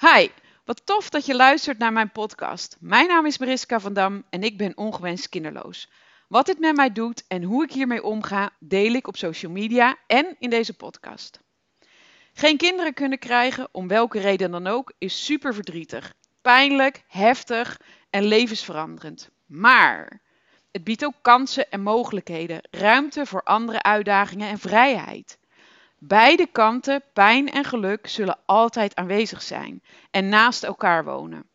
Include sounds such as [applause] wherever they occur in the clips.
Hi, wat tof dat je luistert naar mijn podcast. Mijn naam is Mariska van Dam en ik ben ongewenst kinderloos. Wat dit met mij doet en hoe ik hiermee omga, deel ik op social media en in deze podcast. Geen kinderen kunnen krijgen, om welke reden dan ook, is super verdrietig, pijnlijk, heftig en levensveranderend. Maar het biedt ook kansen en mogelijkheden, ruimte voor andere uitdagingen en vrijheid. Beide kanten, pijn en geluk, zullen altijd aanwezig zijn en naast elkaar wonen.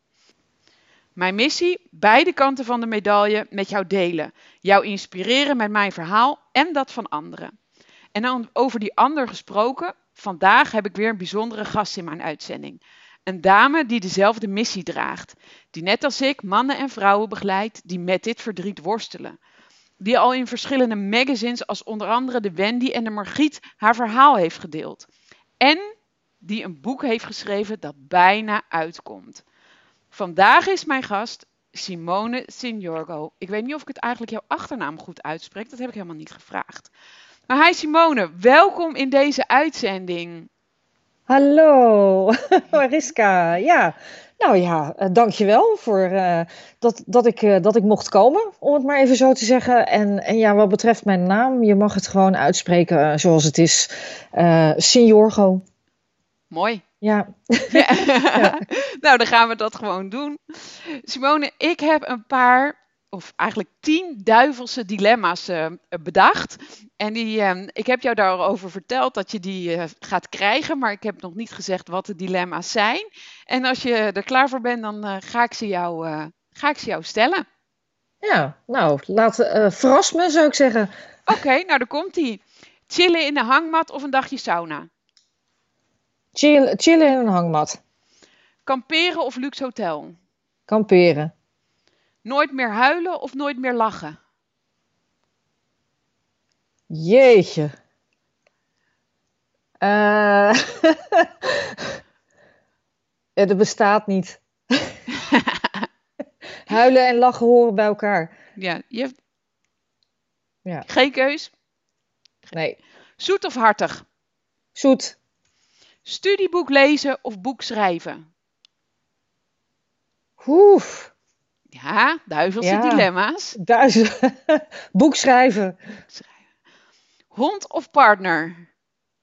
Mijn missie: beide kanten van de medaille met jou delen, jou inspireren met mijn verhaal en dat van anderen. En dan over die ander gesproken, vandaag heb ik weer een bijzondere gast in mijn uitzending. Een dame die dezelfde missie draagt, die net als ik mannen en vrouwen begeleidt die met dit verdriet worstelen die al in verschillende magazines als onder andere de Wendy en de Margriet haar verhaal heeft gedeeld. En die een boek heeft geschreven dat bijna uitkomt. Vandaag is mijn gast Simone Signorgo. Ik weet niet of ik het eigenlijk jouw achternaam goed uitspreek, dat heb ik helemaal niet gevraagd. Maar hi Simone, welkom in deze uitzending. Hallo, [laughs] Mariska. Ja, nou ja, uh, dankjewel voor uh, dat, dat, ik, uh, dat ik mocht komen, om het maar even zo te zeggen. En, en ja, wat betreft mijn naam, je mag het gewoon uitspreken zoals het is. Signorgo. Mooi. Ja. ja. [laughs] ja. nou, dan gaan we dat gewoon doen. Simone, ik heb een paar of eigenlijk tien duivelse dilemma's uh, bedacht. En die, uh, ik heb jou daarover verteld dat je die uh, gaat krijgen, maar ik heb nog niet gezegd wat de dilemma's zijn. En als je er klaar voor bent, dan ga, ik ze jou, ga ik ze jou stellen. Ja, nou, laat, verras me zou ik zeggen. Oké, okay, nou, daar komt ie. Chillen in de hangmat of een dagje sauna? Chill, chillen in een hangmat. Kamperen of luxe hotel? Kamperen. Nooit meer huilen of nooit meer lachen? Jeetje. Uh, [laughs] het bestaat niet. [laughs] huilen en lachen horen bij elkaar. Ja, je hebt ja. geen keus? Nee. Zoet of hartig? Zoet. Studieboek lezen of boek schrijven? Oef. Ja, duivelse ja. dilemma's. Duizel. [laughs] Boek schrijven. Hond of partner?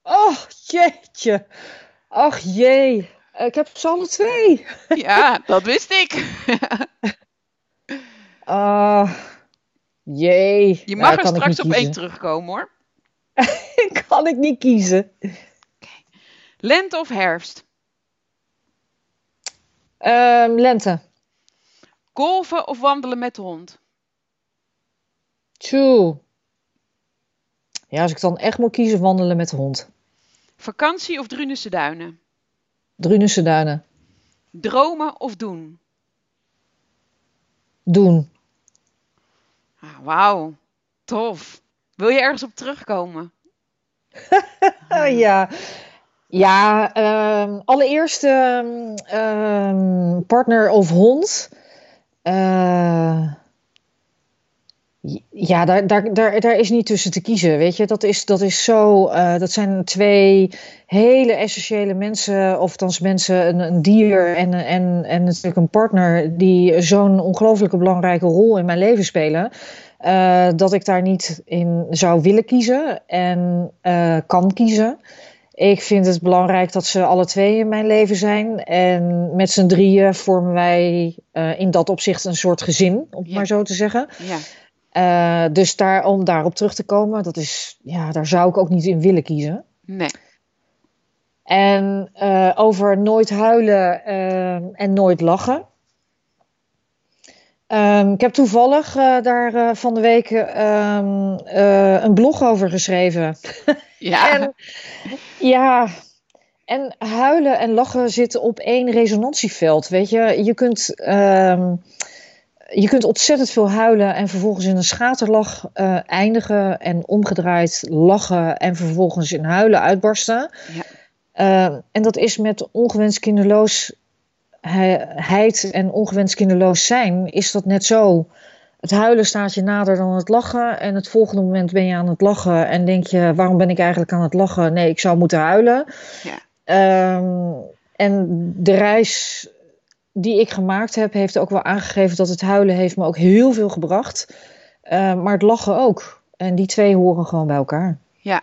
Och, jeetje. Ach jee. Ik heb ze alle twee. [laughs] Ja, dat wist ik. uh, [laughs] jee. Je mag ja, er straks op één terugkomen hoor. kan ik niet kiezen. Okay. Lente of herfst? Um, lente. Golven of wandelen met de hond? Tjoe. Ja, als ik dan echt moet kiezen, wandelen met de hond. Vakantie of Drunense duinen? Drunense duinen. Dromen of doen? Doen. Ah, Wauw, tof. Wil je ergens op terugkomen? [laughs] ja. Ja, um, allereerst um, um, partner of hond. Uh, ja, daar, daar, daar, daar is niet tussen te kiezen, weet je. Dat, is, dat, is zo, uh, dat zijn twee hele essentiële mensen, of althans mensen, een, een dier en, en, en natuurlijk een partner... die zo'n ongelooflijke belangrijke rol in mijn leven spelen... Uh, dat ik daar niet in zou willen kiezen en kan kiezen... Ik vind het belangrijk dat ze alle twee in mijn leven zijn. En met z'n drieën vormen wij uh, in dat opzicht een soort gezin, om het Ja. maar zo te zeggen. Ja. Uh, dus daar, om daarop terug te komen, dat is, ja, daar zou ik ook niet in willen kiezen. Nee. En uh, over nooit huilen en nooit lachen. Um, ik heb toevallig daar van de week um, een blog over geschreven. [laughs] Ja. En ja, en huilen en lachen zitten op één resonantieveld. Weet je, je kunt, um, je kunt ontzettend veel huilen en vervolgens in een schaterlach eindigen. En omgedraaid lachen en vervolgens in huilen uitbarsten. Ja. En dat is met ongewenst kinderloosheid en ongewenst kinderloos zijn, is dat net zo. Het huilen staat je nader dan het lachen. En het volgende moment ben je aan het lachen. En denk je, waarom ben ik eigenlijk aan het lachen? Nee, ik zou moeten huilen. Ja. Um, en de reis die ik gemaakt heb, heeft ook wel aangegeven dat het huilen heeft me ook heel veel gebracht. Uh, maar het lachen ook. En die twee horen gewoon bij elkaar. Ja.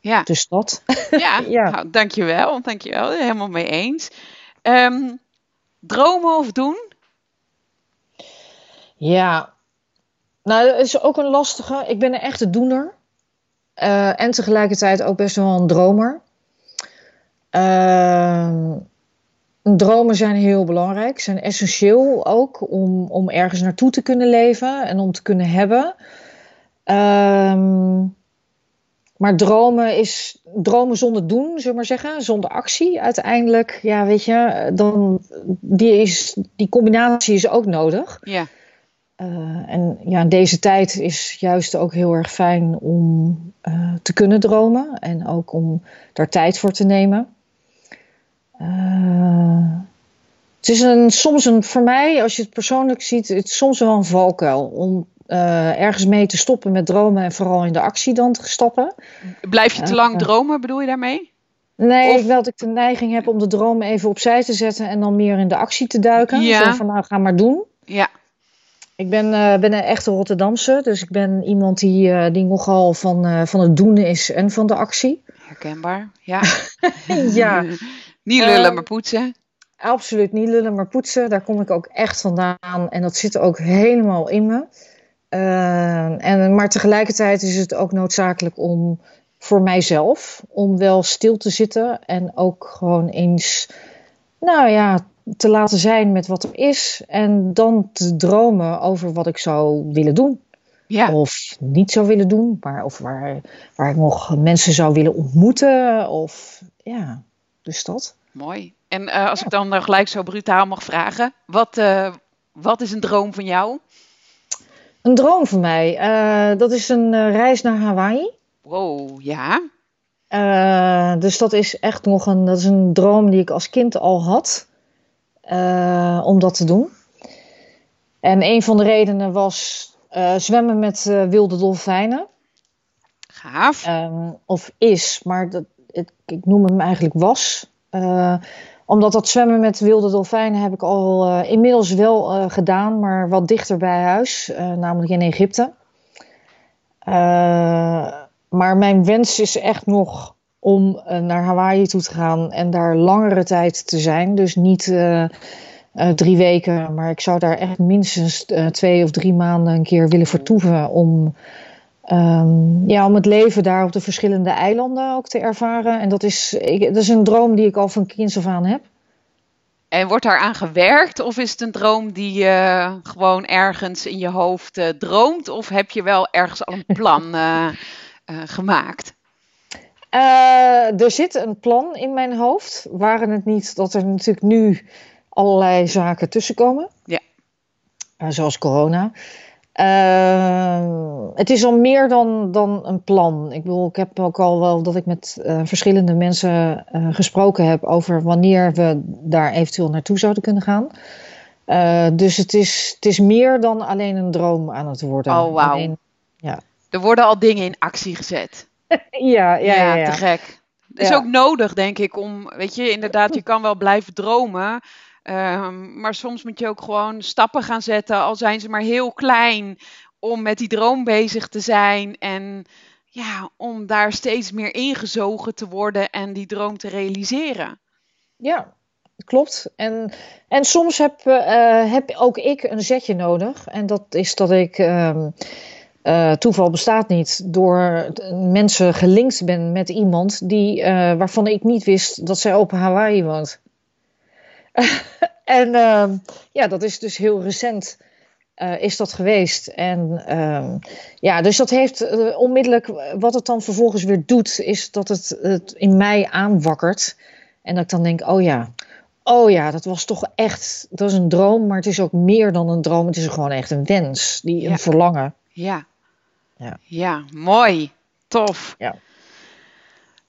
Ja. Dus dat. Ja, [laughs] ja. Nou, dankjewel. Dankjewel. Helemaal mee eens. Um, dromen of doen? Ja. Nou, dat is ook een lastige. Ik ben een echte doener. Uh, en tegelijkertijd ook best wel een dromer. Uh, dromen zijn heel belangrijk, zijn essentieel ook om, om ergens naartoe te kunnen leven en om te kunnen hebben. Um, maar dromen is dromen zonder doen, zullen we maar zeggen, zonder actie uiteindelijk. Ja, weet je, dan die, is, die combinatie is ook nodig. Ja. Uh, en ja, in deze tijd is juist ook heel erg fijn om uh, te kunnen dromen en ook om daar tijd voor te nemen. Uh, het is een, soms een, voor mij, als je het persoonlijk ziet, het is soms wel een valkuil om uh, ergens mee te stoppen met dromen en vooral in de actie dan te stappen. Blijf je te lang uh, dromen, bedoel je daarmee? Nee, of... ik wel dat ik de neiging heb om de dromen even opzij te zetten en dan meer in de actie te duiken. Ja. Zo van nou, ga maar doen. Ja. Ik ben, uh, ben een echte Rotterdamse, dus ik ben iemand die, die nogal van, van het doen is en van de actie. Herkenbaar, ja. [laughs] ja. [laughs] Niet lullen, maar poetsen. Absoluut niet lullen, maar poetsen. Daar kom ik ook echt vandaan. En dat zit ook helemaal in me. Uh, en, maar tegelijkertijd is het ook noodzakelijk om voor mijzelf, om wel stil te zitten en ook gewoon eens, nou ja, te laten zijn met wat er is. En dan te dromen over wat ik zou willen doen. Ja. Of niet zou willen doen, maar of waar, waar ik nog mensen zou willen ontmoeten. Of ja, dus dat. Mooi. En uh, als ik dan uh, gelijk zo brutaal mag vragen, wat, uh, wat is een droom van jou? Een droom van mij, dat is een reis naar Hawaii. Wow, ja. dus dat is echt nog een, dat is een droom die ik als kind al had, om dat te doen. En een van de redenen was zwemmen met wilde dolfijnen. Gaaf. Ehm, of is, maar dat, ik noem hem eigenlijk was. Omdat dat zwemmen met wilde dolfijnen heb ik al uh, inmiddels wel uh, gedaan, maar wat dichter bij huis, namelijk in Egypte. maar mijn wens is echt nog om naar Hawaii toe te gaan en daar langere tijd te zijn. Dus niet drie weken, maar ik zou daar echt minstens twee of drie maanden een keer willen vertoeven om Um, ja, om het leven daar op de verschillende eilanden ook te ervaren. En dat is, ik, dat is een droom die ik al van kinds af aan heb. En wordt daar aan gewerkt? Of is het een droom die je gewoon ergens in je hoofd uh, droomt? Of heb je wel ergens al een [laughs] plan uh, uh, gemaakt? er zit een plan in mijn hoofd. Waren het niet dat er natuurlijk nu allerlei zaken tussenkomen. Ja. zoals corona. Uh, het is al meer dan, dan een plan. Ik bedoel, ik heb ook al wel dat ik met uh, verschillende mensen uh, gesproken heb over wanneer we daar eventueel naartoe zouden kunnen gaan. dus het is, het is meer dan alleen een droom aan het worden. Oh, wauw. Ja. Er worden al dingen in actie gezet. [laughs] ja, ja, ja, ja, te gek. Het is ook nodig, denk ik, om, weet je, inderdaad, je kan wel blijven dromen. Um, maar soms moet je ook gewoon stappen gaan zetten, al zijn ze maar heel klein, om met die droom bezig te zijn. En ja, om daar steeds meer ingezogen te worden en die droom te realiseren. Ja, klopt. En, en soms heb, uh, heb ook ik een zetje nodig. En dat is dat ik. Um, uh, toeval bestaat niet door mensen gelinkt ben met iemand die, waarvan ik niet wist dat zij op Hawaii woont. [laughs] en uh, ja, dat is dus heel recent uh, is dat geweest. En uh, ja, dus dat heeft uh, onmiddellijk, wat het dan vervolgens weer doet, is dat het, het in mij aanwakkert. En dat ik dan denk, oh ja, oh ja, dat was toch echt, dat is een droom, maar het is ook meer dan een droom. Het is gewoon echt een wens, die, een verlangen. Ja, Ja. ja mooi. Tof. Ja.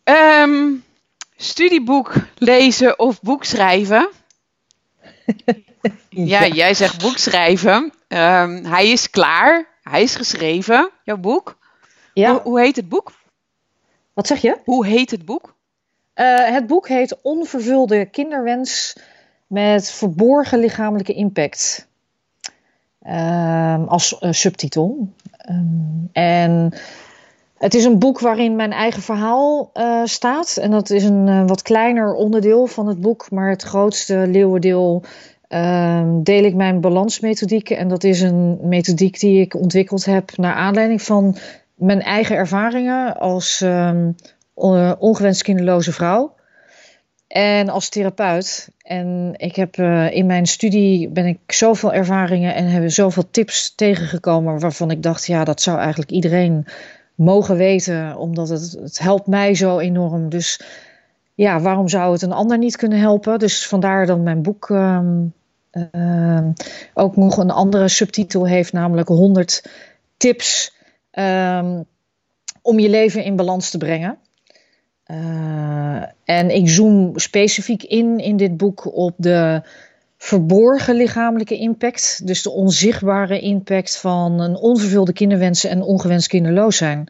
Ehm, studieboek lezen of boek schrijven? Ja, jij zegt boek schrijven. Ehm, hij is klaar. Hij is geschreven, jouw boek. Ja. Hoe, hoe heet het boek? Wat zeg je? Hoe heet het boek? het boek heet Onvervulde kinderwens met verborgen lichamelijke impact. Ehm, als subtitel. Ehm, en het is een boek waarin mijn eigen verhaal uh, staat. En dat is een uh, wat kleiner onderdeel van het boek. Maar het grootste leeuwendeel uh, deel ik mijn balansmethodiek. En dat is een methodiek die ik ontwikkeld heb naar aanleiding van mijn eigen ervaringen als um, ongewenst kinderloze vrouw. En als therapeut. En ik heb in mijn studie ben ik zoveel ervaringen en hebben zoveel tips tegengekomen waarvan ik dacht, ja, dat zou eigenlijk iedereen mogen weten, omdat het, het helpt mij zo enorm. Dus ja, waarom zou het een ander niet kunnen helpen? Dus vandaar dat mijn boek um, uh, ook nog een andere subtitel heeft, namelijk 100 tips um, om je leven in balans te brengen. Uh, en ik zoom specifiek in in dit boek op de verborgen lichamelijke impact. Dus de onzichtbare impact van een onvervulde kinderwens en ongewenst kinderloos zijn.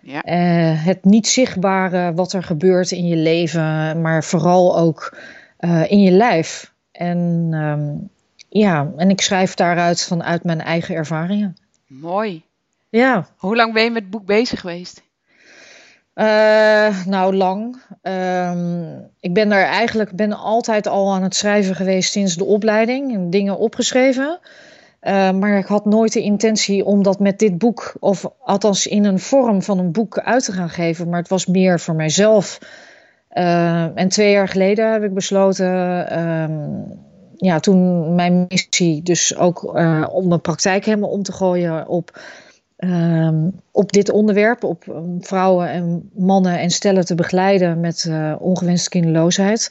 Ja. Uh, het niet zichtbare wat er gebeurt in je leven, maar vooral ook uh, in je lijf. En um, ja, en ik schrijf daaruit vanuit mijn eigen ervaringen. Mooi. Ja. Hoe lang ben je met het boek bezig geweest? Uh, nou, lang. Um, ik ben daar eigenlijk ben altijd al aan het schrijven geweest sinds de opleiding. En dingen opgeschreven. Uh, maar ik had nooit de intentie om dat met dit boek, of althans in een vorm van een boek uit te gaan geven. Maar het was meer voor mijzelf. Uh, en twee jaar geleden heb ik besloten, um, ja, toen mijn missie dus ook om mijn praktijk helemaal om te gooien op Um, op dit onderwerp, op vrouwen en mannen en stellen te begeleiden met uh, ongewenste kinderloosheid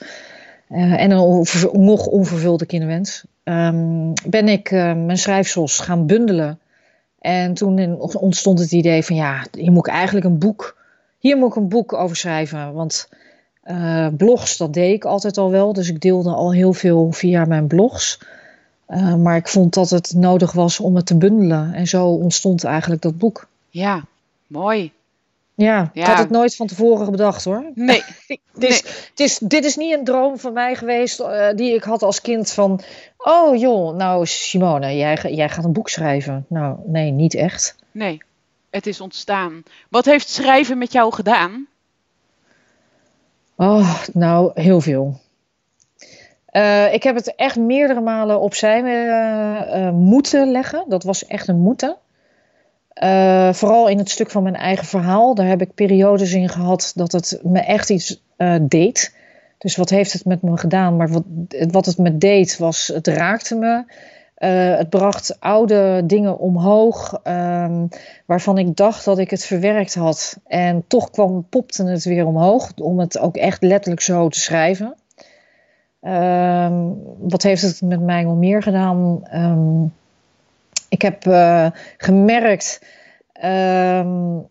uh, en een nog onvervulde kinderwens, um, ben ik uh, mijn schrijfsels gaan bundelen. En toen ontstond het idee van ja, hier moet ik eigenlijk een boek, hier moet ik een boek over schrijven. Want blogs, dat deed ik altijd al wel, dus ik deelde al heel veel via mijn blogs. Uh, maar ik vond dat het nodig was om het te bundelen. En zo ontstond eigenlijk dat boek. Ja, mooi. Ja, ja. ik had het nooit van tevoren bedacht hoor. Nee. [laughs] het is, nee. Het is, dit is niet een droom van mij geweest uh, die ik had als kind van... Oh joh, nou Simone, jij, jij gaat een boek schrijven. Nou, nee, niet echt. Nee, het is ontstaan. Wat heeft schrijven met jou gedaan? Oh, nou, heel veel. Uh, ik heb het echt meerdere malen opzij uh, moeten leggen. Dat was echt een moeten. vooral in het stuk van mijn eigen verhaal. Daar heb ik periodes in gehad dat het me echt iets deed. Dus wat heeft het met me gedaan? Maar wat, wat het me deed was, het raakte me. het bracht oude dingen omhoog um, waarvan ik dacht dat ik het verwerkt had. En toch kwam, popte het weer omhoog om het ook echt letterlijk zo te schrijven. Um, wat heeft het met mij nog meer gedaan? Um, ik heb uh, gemerkt um,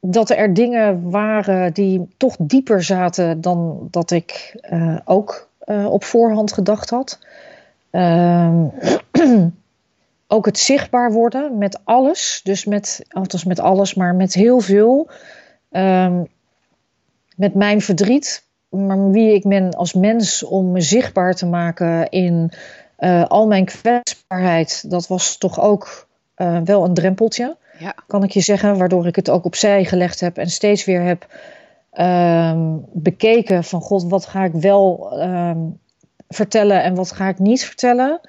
dat er dingen waren die toch dieper zaten dan dat ik uh, ook uh, op voorhand gedacht had. [clears throat] ook het zichtbaar worden met alles, dus met, althans met alles, maar met heel veel. met mijn verdriet, maar wie ik ben als mens om me zichtbaar te maken in uh, al mijn kwetsbaarheid, dat was toch ook uh, wel een drempeltje, ja. kan ik je zeggen, waardoor ik het ook opzij gelegd heb en steeds weer heb um, bekeken van god, wat ga ik wel um, vertellen en wat ga ik niet vertellen.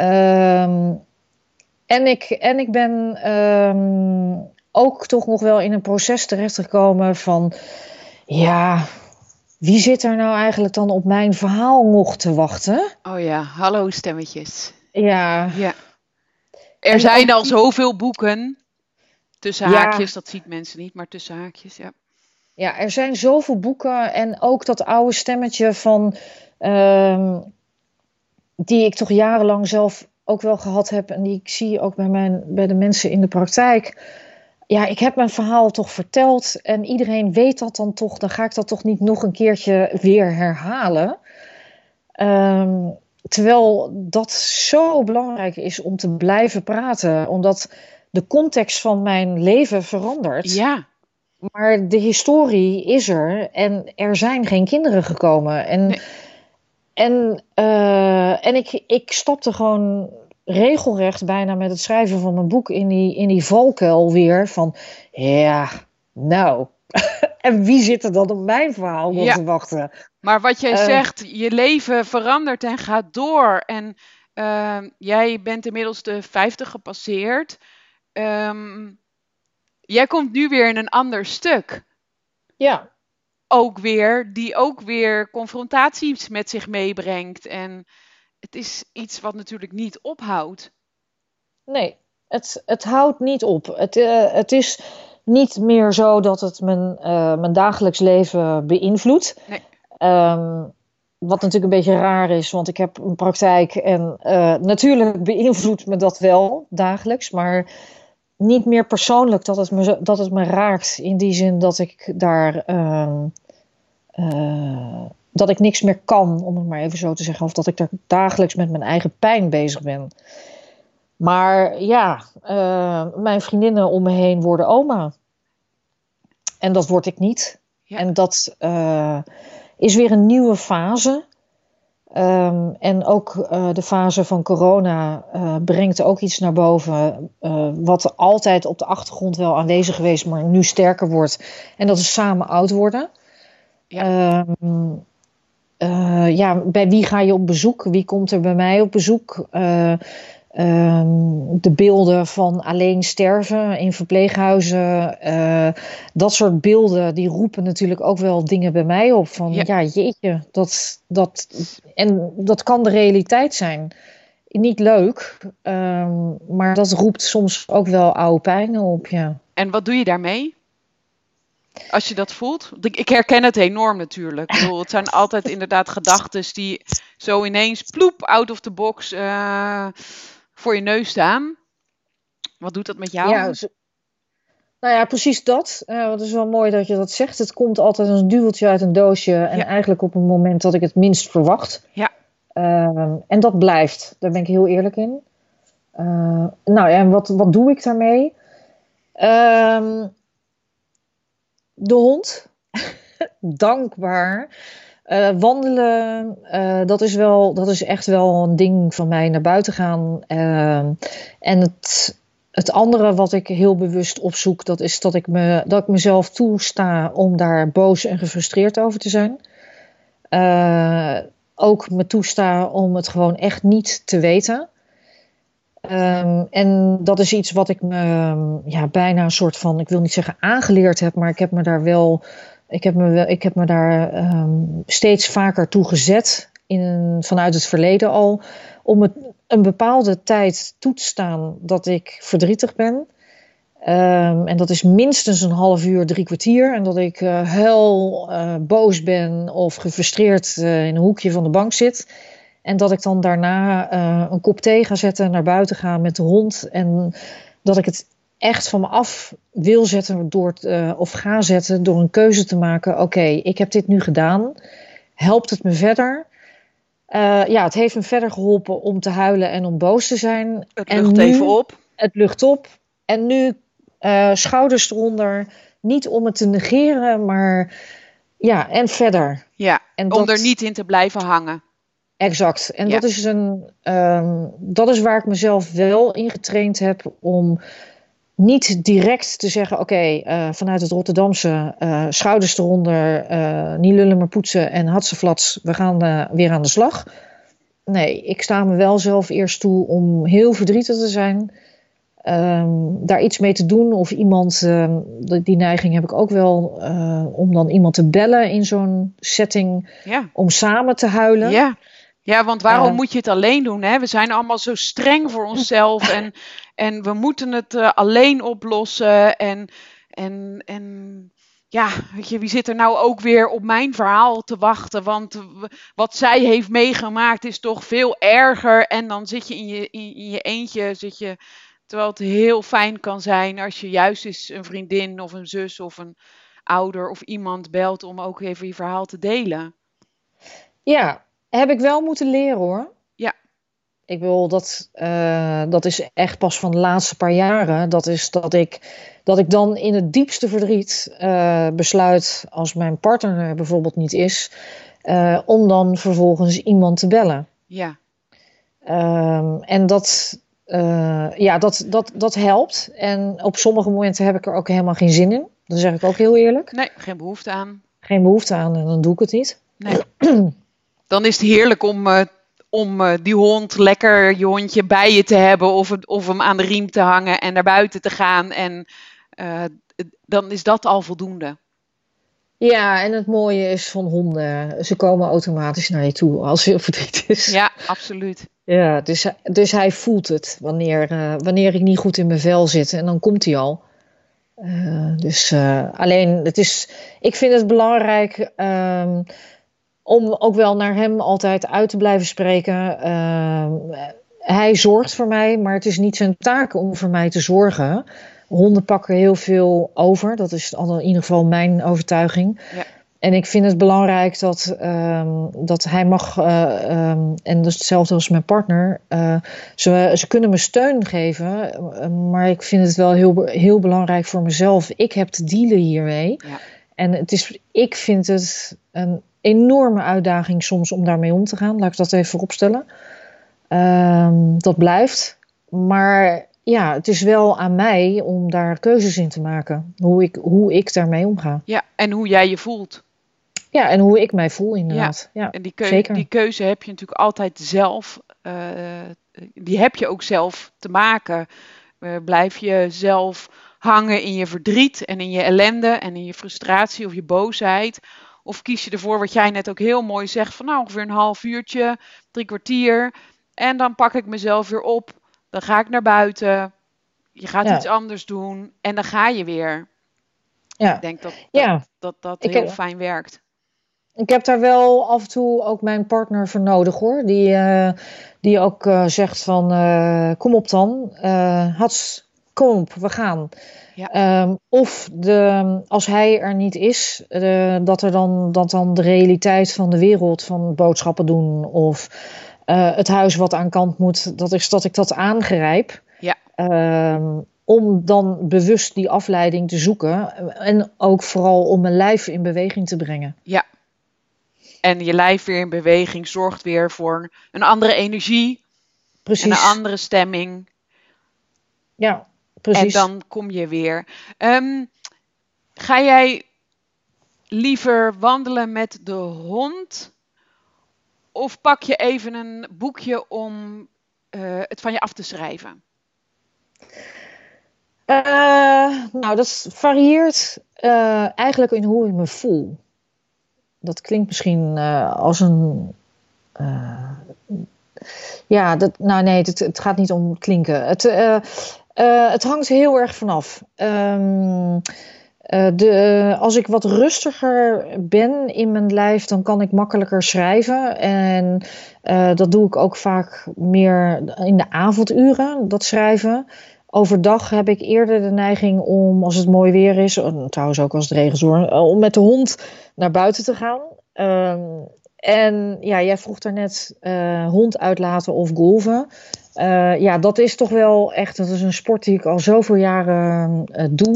Um, en, ik, en ik ben ook toch nog wel in een proces terechtgekomen van ja, wie zit er nou eigenlijk dan op mijn verhaal nog te wachten? Oh ja, hallo stemmetjes. Ja. ja. Er en zijn al zoveel boeken. Tussen haakjes, dat ziet mensen niet, maar tussen haakjes, ja. Ja, er zijn zoveel boeken en ook dat oude stemmetje van... Um, die ik toch jarenlang zelf ook wel gehad heb... en die ik zie ook bij, mijn, bij de mensen in de praktijk ja, ik heb mijn verhaal toch verteld en iedereen weet dat dan toch. Dan ga ik dat toch niet nog een keertje weer herhalen. Um, terwijl dat zo belangrijk is om te blijven praten, omdat de context van mijn leven verandert. Ja. maar de historie is er en er zijn geen kinderen gekomen. En, Nee. en, eh, en ik, ik stapte gewoon regelrecht bijna met het schrijven van mijn boek in die, in die valkuil weer van, ja, nou. [laughs] en wie zit er dan op mijn verhaal nog Ja. te wachten? Maar wat jij Eh. zegt, je leven verandert en gaat door. En ehm, jij bent inmiddels de 50 gepasseerd. Ehm, jij komt nu weer in een ander stuk. Ja, Ook weer, die ook weer confrontaties met zich meebrengt. En het is iets wat natuurlijk niet ophoudt. Nee, het, het houdt niet op. Het, eh, het is niet meer zo dat het mijn, eh, mijn dagelijks leven beïnvloedt. Nee. Ehm, wat natuurlijk een beetje raar is, want ik heb een praktijk en eh, natuurlijk [laughs] beïnvloedt me dat wel dagelijks, maar niet meer persoonlijk dat het me, dat het me raakt. In die zin dat ik daar. ehm, eh, dat ik niks meer kan, om het maar even zo te zeggen. Of dat ik daar dagelijks met mijn eigen pijn bezig ben. Maar ja, eh, mijn vriendinnen om me heen worden oma. En dat word ik niet. Ja. En dat eh, is weer een nieuwe fase. Ehm, en ook eh, de fase van corona brengt ook iets naar boven. wat altijd op de achtergrond wel aanwezig geweest, maar nu sterker wordt. En dat is samen oud worden. Ja. Ehm, eh, ja, bij wie ga je op bezoek? Wie komt er bij mij op bezoek? Eh, ehm, de beelden van alleen sterven in verpleeghuizen. eh, dat soort beelden, die roepen natuurlijk ook wel dingen bij mij op. Van Ja. ja, jeetje, dat, dat, en dat kan de realiteit zijn. Niet leuk, ehm, maar dat roept soms ook wel oude pijnen op, ja. En wat doe je daarmee? Als je dat voelt? Ik herken het enorm natuurlijk. Ik bedoel, het zijn [laughs] altijd inderdaad gedachten die zo ineens ploep out of the box eh, voor je neus staan. Wat doet dat met jou? Ja, nou ja, precies dat. Eh, het is wel mooi dat je dat zegt. Het komt altijd als een duweltje uit een doosje. En Ja. eigenlijk op een moment dat ik het minst verwacht. Ja. Ehm, en dat blijft. Daar ben ik heel eerlijk in. Eh, nou ja, en wat, wat doe ik daarmee? Ehm, de hond. [laughs] Dankbaar. Eh, wandelen, eh, dat, is wel, dat is echt wel een ding van mij. Naar buiten gaan. Ehm, en het, het andere wat ik heel bewust opzoek, dat is dat ik, me, dat ik mezelf toesta om daar boos en gefrustreerd over te zijn. Eh, ook me toesta om het gewoon echt niet te weten. Ehm, en dat is iets wat ik me ja, bijna een soort van, ik wil niet zeggen aangeleerd heb, maar ik heb me daar wel, ik heb me, wel, ik heb me daar ehm, steeds vaker toe gezet, in, vanuit het verleden al, om het een bepaalde tijd toe te staan dat ik verdrietig ben. Ehm, en dat is minstens een half uur, drie kwartier. En dat ik eh huil, eh, boos ben of gefrustreerd eh, in een hoekje van de bank zit. En dat ik dan daarna eh, een kop thee ga zetten, naar buiten ga met de hond. En dat ik het echt van me af wil zetten door eh, of ga zetten door een keuze te maken. Oké, ik heb dit nu gedaan. Helpt het me verder? Eh, ja, het heeft me verder geholpen om te huilen en om boos te zijn. het lucht nu- even op. Het lucht op. En nu schouders eronder. Niet om het te negeren, maar ja, en verder. Ja, En om dat- er niet in te blijven hangen. Exact. En Ja. dat, is een, ehm, dat is waar ik mezelf wel in getraind heb om niet direct te zeggen: oké, eh, vanuit het Rotterdamse eh, schouders eronder, eh, niet lullen maar poetsen en hatseflats, we gaan weer aan de slag. Nee, ik sta me wel zelf eerst toe om heel verdrietig te zijn. ehm, daar iets mee te doen of iemand, ehm, die, die neiging heb ik ook wel, om dan iemand te bellen in zo'n setting, Ja. om samen te huilen. Ja. Ja, want waarom moet je het alleen doen? Hè? We zijn allemaal zo streng voor onszelf en, en we moeten het eh, alleen oplossen. En, en, en ja, weet je, wie zit er nou ook weer op mijn verhaal te wachten? Want wat zij heeft meegemaakt is toch veel erger. En dan zit je in je, in, in je eentje, zit je, terwijl het heel fijn kan zijn als je juist eens een vriendin of een zus of een ouder of iemand belt om ook even je verhaal te delen. Ja, heb ik wel moeten leren hoor. Ja. Ik wil dat, uh, dat is echt pas van de laatste paar jaren. Dat is dat ik, dat ik dan in het diepste verdriet uh, besluit, als mijn partner er bijvoorbeeld niet is, uh, om dan vervolgens iemand te bellen. Ja. Um, en dat, ja, dat, dat, dat helpt. En op sommige momenten heb ik er ook helemaal geen zin in. Dat zeg ik ook heel eerlijk. Nee, geen behoefte aan. Geen behoefte aan en dan doe ik het niet. Nee. [clears throat] dan is het heerlijk om om uh, die hond lekker je hondje bij je te hebben of, of hem aan de riem te hangen en naar buiten te gaan. En uh, dan is dat al voldoende. Ja, en het mooie is van honden, ze komen automatisch naar je toe als er verdriet is. Ja, absoluut. Ja, dus, dus hij voelt het wanneer, uh, wanneer ik niet goed in mijn vel zit en dan komt hij al. dus alleen, het is, ik vind het belangrijk ehm, om ook wel naar hem altijd uit te blijven spreken. Uh, hij zorgt voor mij, maar het is niet zijn taak om voor mij te zorgen. Honden pakken heel veel over. Dat is in ieder geval mijn overtuiging. Ja. En ik vind het belangrijk dat, um, dat hij mag, uh, um, en dat is hetzelfde als mijn partner, uh, ze, ze kunnen me steun geven, maar ik vind het wel heel, heel belangrijk voor mezelf. Ik heb te dealen hiermee. Ja. En het is, ik vind het een enorme uitdaging soms om daarmee om te gaan. Laat ik dat even vooropstellen. Um, dat blijft. Maar ja, het is wel aan mij om daar keuzes in te maken. Hoe ik, hoe ik daarmee omga. Ja, en hoe jij je voelt. Ja, en hoe ik mij voel inderdaad. Ja, ja en die, keu die keuze heb je natuurlijk altijd zelf. Uh, die heb je ook zelf te maken. Uh, blijf je zelf hangen in je verdriet en in je ellende en in je frustratie of je boosheid? Of kies je ervoor, wat jij net ook heel mooi zegt, van nou ongeveer een half uurtje, drie kwartier. En dan pak ik mezelf weer op. Dan ga ik naar buiten. Je gaat ja. iets anders doen. En dan ga je weer. Ja. Ik denk dat dat, ja. dat, dat, heel heb, fijn werkt. Ik heb daar wel af en toe ook mijn partner voor nodig hoor. Die, uh, die ook uh, zegt van uh, kom op dan. Hats, kom op, we gaan. Ja. Um, of de, als hij er niet is, de, dat, er dan, dat dan de realiteit van de wereld, van boodschappen doen of uh, het huis wat aan kant moet, dat ik dat, ik dat aangrijp. Ja. Um, om dan bewust die afleiding te zoeken en ook vooral om mijn lijf in beweging te brengen. Ja. En je lijf weer in beweging zorgt weer voor een andere energie. Precies. En een andere stemming. Ja. Precies. En dan kom je weer. Um, ga jij liever wandelen met de hond? Of pak je even een boekje om uh, het van je af te schrijven? Uh, nou, dat varieert uh, eigenlijk in hoe ik me voel. Dat klinkt misschien als een. ja, dat, nou nee, het, het, gaat niet om klinken. Het, uh, het hangt heel erg vanaf. Um, de, als ik wat rustiger ben in mijn lijf, dan kan ik makkelijker schrijven. En uh, dat doe ik ook vaak meer in de avonduren, dat schrijven. Overdag heb ik eerder de neiging om, als het mooi weer is, trouwens ook als het regent om met de hond naar buiten te gaan. Um, en ja, jij vroeg daarnet uh, hond uitlaten of golven. Uh, ja, dat is toch wel echt, dat is een sport die ik al zoveel jaren uh, doe.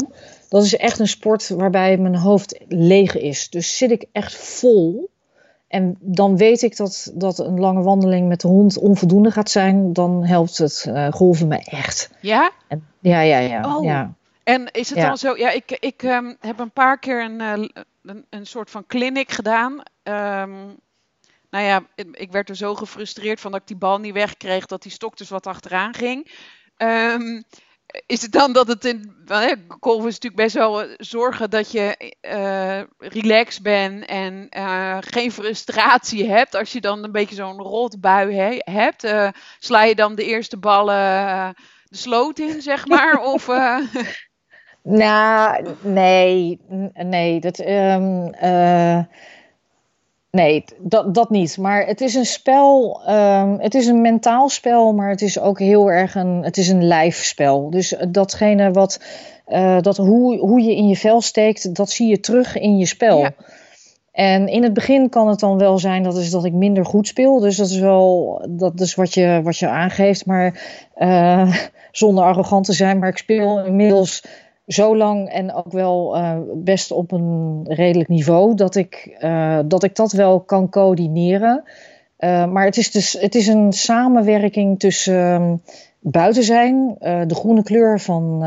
Dat is echt een sport waarbij mijn hoofd leeg is. Dus zit ik echt vol. En dan weet ik dat, dat een lange wandeling met de hond onvoldoende gaat zijn. Dan helpt het uh, golven me echt. Ja? En, ja, ja, ja. Oh. ja. En is het ja. dan zo? Ja, ik, ik um, heb een paar keer een, een, een soort van clinic gedaan. Um, nou ja, ik werd er zo gefrustreerd van dat ik die bal niet wegkreeg, dat die stok dus wat achteraan ging. Um, is het dan dat het in. Golf is natuurlijk best wel zorgen dat je uh, relaxed bent en uh, geen frustratie hebt. Als je dan een beetje zo'n rotbui he, hebt, uh, sla je dan de eerste ballen de sloot in, zeg maar? [laughs] of. Nou, nee, nee, dat. Um, Nee, dat, dat niet. Maar het is een spel. Um, het is een mentaal spel, maar het is ook heel erg een. Het is een lijfspel. Dus datgene wat. Uh, dat hoe, hoe je in je vel steekt, dat zie je terug in je spel. Ja. En in het begin kan het dan wel zijn dat, is dat ik minder goed speel. Dus dat is wel dat is wat, je, wat je aangeeft. Maar uh, zonder arrogant te zijn. Maar ik speel inmiddels zo lang en ook wel uh, best op een redelijk niveau. Dat ik, uh, dat, ik dat wel kan coördineren. maar het is, dus, het is een samenwerking tussen buiten zijn. De groene kleur van,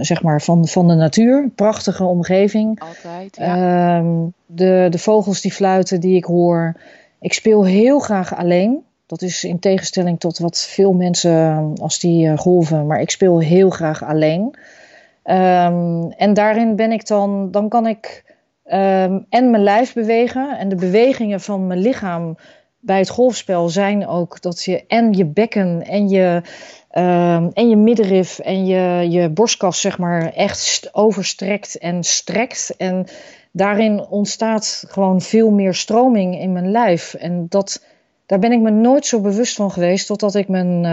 zeg maar van, van de natuur. Prachtige omgeving. Altijd, ja. Ehm, de, de vogels die fluiten die ik hoor. Ik speel heel graag alleen. Dat is in tegenstelling tot wat veel mensen als die golven. Maar ik speel heel graag alleen. Um, en daarin ben ik dan, dan kan ik um, en mijn lijf bewegen. En de bewegingen van mijn lichaam bij het golfspel zijn ook dat je en je bekken en je, uh, en je middenrif en je, je borstkas zeg maar echt overstrekt en strekt. En daarin ontstaat gewoon veel meer stroming in mijn lijf. En dat, daar ben ik me nooit zo bewust van geweest totdat ik mijn,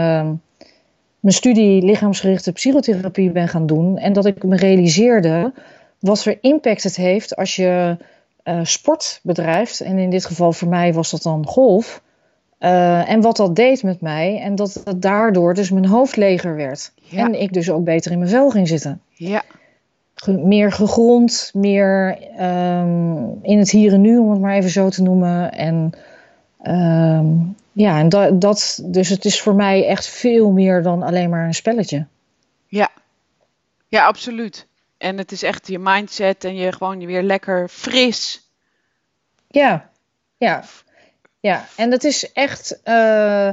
mijn studie lichaamsgerichte psychotherapie ben gaan doen. En dat ik me realiseerde wat voor impact het heeft als je uh, sport bedrijft. En in dit geval voor mij was dat dan golf. Uh, en wat dat deed met mij. En dat, dat daardoor dus mijn hoofd leger werd. Ja. En ik dus ook beter in mijn vel ging zitten. Ja. Ge meer gegrond, meer um, in het hier en nu, om het maar even zo te noemen. En um, ja, en dat, dat, dus het is voor mij echt veel meer dan alleen maar een spelletje. Ja, ja, absoluut. En het is echt je mindset en je gewoon weer lekker fris. Ja, ja. Ja, en dat is echt. Uh,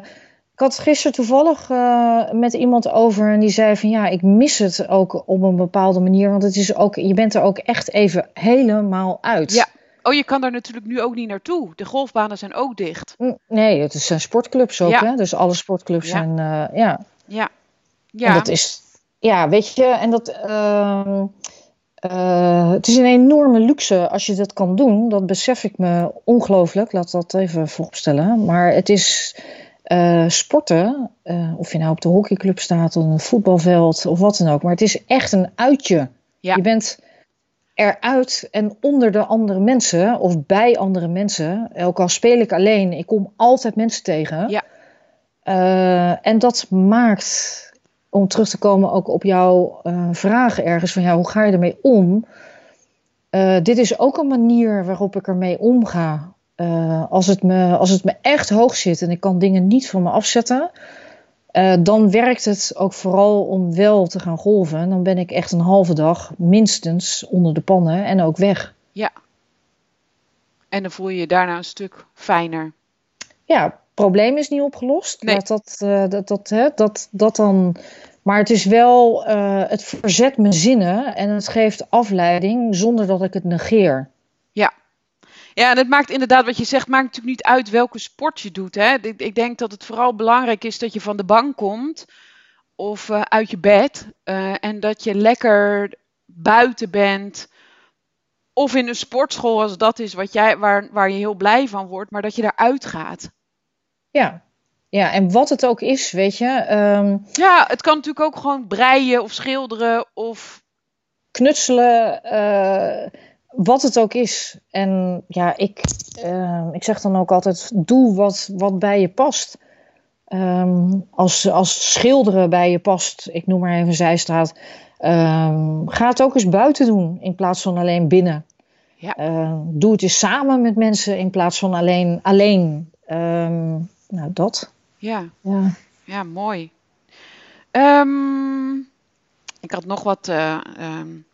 ik had gisteren toevallig uh, met iemand over en die zei van ja, ik mis het ook op een bepaalde manier. Want het is ook, je bent er ook echt even helemaal uit. Ja. Oh, je kan daar natuurlijk nu ook niet naartoe. De golfbanen zijn ook dicht. Nee, het zijn sportclubs ook. Ja. Hè? Dus alle sportclubs ja. zijn. Uh, ja. Ja. Ja. En dat is ja, weet je, en dat. Uh, uh, het is een enorme luxe als je dat kan doen. Dat besef ik me ongelooflijk. Laat dat even vooropstellen. Maar het is uh, sporten, uh, of je nou op de hockeyclub staat, of een voetbalveld of wat dan ook. Maar het is echt een uitje. Ja. Je bent eruit en onder de andere mensen of bij andere mensen. Ook al speel ik alleen, ik kom altijd mensen tegen. Ja. en dat maakt om terug te komen ook op jouw uh, vraag ergens van ja, hoe ga je ermee om? Uh, dit is ook een manier waarop ik ermee omga. Als, het me, als het me echt hoog zit en ik kan dingen niet van me afzetten, dan werkt het ook vooral om wel te gaan golven. Dan ben ik echt een halve dag minstens onder de pannen en ook weg. Ja. En dan voel je je daarna een stuk fijner. Ja, probleem is niet opgelost. Nee. Dat, dat, uh, dat, dat, hè, dat, dat dan. Maar het is wel, uh, het verzet mijn zinnen en het geeft afleiding zonder dat ik het negeer. Ja. Ja, en het maakt inderdaad, wat je zegt, maakt natuurlijk niet uit welke sport je doet. Hè? Ik, ik denk dat het vooral belangrijk is dat je van de bank komt of uh, uit je bed en dat je lekker buiten bent. Of in een sportschool, als dat is wat jij, waar, waar je heel blij van wordt, maar dat je eruit gaat. Ja. ja, en wat het ook is, weet je. Um, ja, het kan natuurlijk ook gewoon breien of schilderen of. Knutselen, uh, wat het ook is. En ja, ik, uh, ik zeg dan ook altijd: doe wat, wat bij je past. Um, als, als schilderen bij je past, ik noem maar even zijstraat. Um, ga het ook eens buiten doen in plaats van alleen binnen. Ja. Uh, doe het eens samen met mensen in plaats van alleen. alleen. Um, nou, dat. Ja, ja. ja mooi. Ik had nog wat. Uh, um,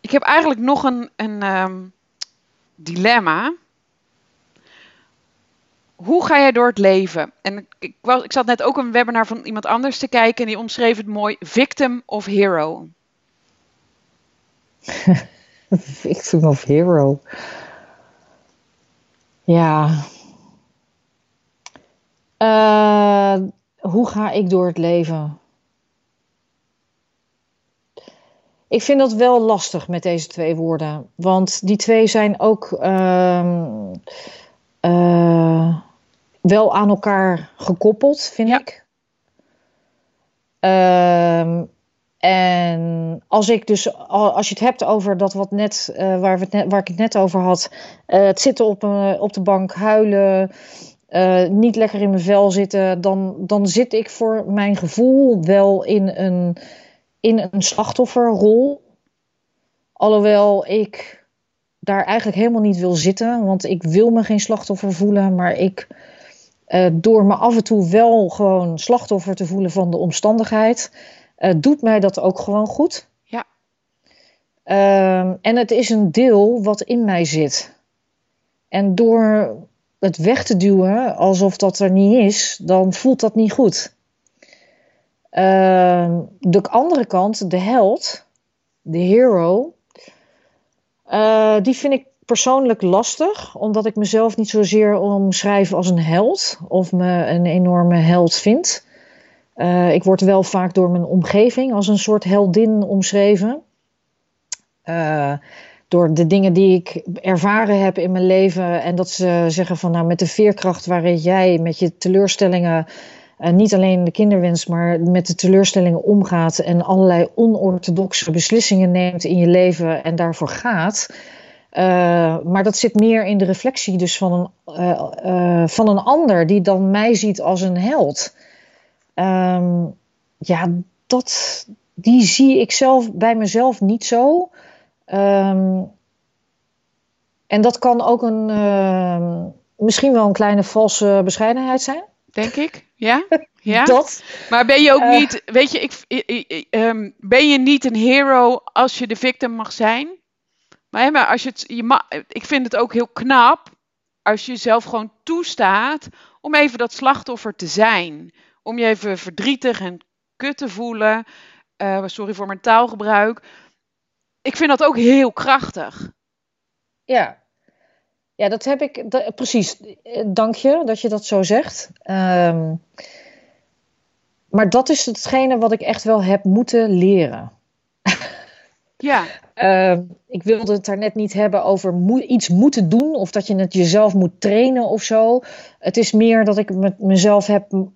ik heb eigenlijk nog een, een um, dilemma. Hoe ga jij door het leven? En ik, was, ik zat net ook een webinar van iemand anders te kijken en die omschreef het mooi: victim of hero. [laughs] victim of hero. Ja. Uh, hoe ga ik door het leven? Ik vind dat wel lastig met deze twee woorden. Want die twee zijn ook uh, uh, wel aan elkaar gekoppeld, vind ja. ik. Ehm, En als ik dus, als je het hebt over dat wat net, uh, waar, we net waar ik het net over had, uh, het zitten op, op de bank, huilen, niet lekker in mijn vel zitten, dan, dan zit ik voor mijn gevoel wel in een, in een slachtofferrol. Alhoewel ik daar eigenlijk helemaal niet wil zitten, want ik wil me geen slachtoffer voelen, maar ik, door me af en toe wel gewoon slachtoffer te voelen van de omstandigheid uh, doet mij dat ook gewoon goed. Ja. Um, en het is een deel wat in mij zit. En door het weg te duwen alsof dat er niet is, dan voelt dat niet goed. Uh, de andere kant, de held, de hero, uh, die vind ik persoonlijk lastig, omdat ik mezelf niet zozeer omschrijf als een held of me een enorme held vind. Uh, ik word wel vaak door mijn omgeving als een soort heldin omschreven. Uh, door de dingen die ik ervaren heb in mijn leven. En dat ze zeggen van nou met de veerkracht waarin jij met je teleurstellingen. Niet alleen de kinderwens, maar met de teleurstellingen omgaat. En allerlei onorthodoxe beslissingen neemt in je leven en daarvoor gaat. maar dat zit meer in de reflectie dus van een, van een ander die dan mij ziet als een held. Um, ja, dat, die zie ik zelf bij mezelf niet zo. Um, en dat kan ook een, uh, misschien wel een kleine valse bescheidenheid zijn. Denk ik, ja. ja. [laughs] dat. Maar ben je ook uh, niet, weet je, ik, ik, um, ben je niet een hero als je de victim mag zijn? Maar, maar als je het, je mag, ik vind het ook heel knap als je jezelf gewoon toestaat om even dat slachtoffer te zijn om je even verdrietig en kut te voelen. Uh, sorry voor mijn taalgebruik. Ik vind dat ook heel krachtig. Ja, ja dat heb ik. Dat, precies. Dank je dat je dat zo zegt. Um, maar dat is hetgene wat ik echt wel heb moeten leren. [laughs] Ja. Uh, ik wilde het daar net niet hebben over mo iets moeten doen of dat je het jezelf moet trainen of zo. Het is meer dat ik met mezelf heb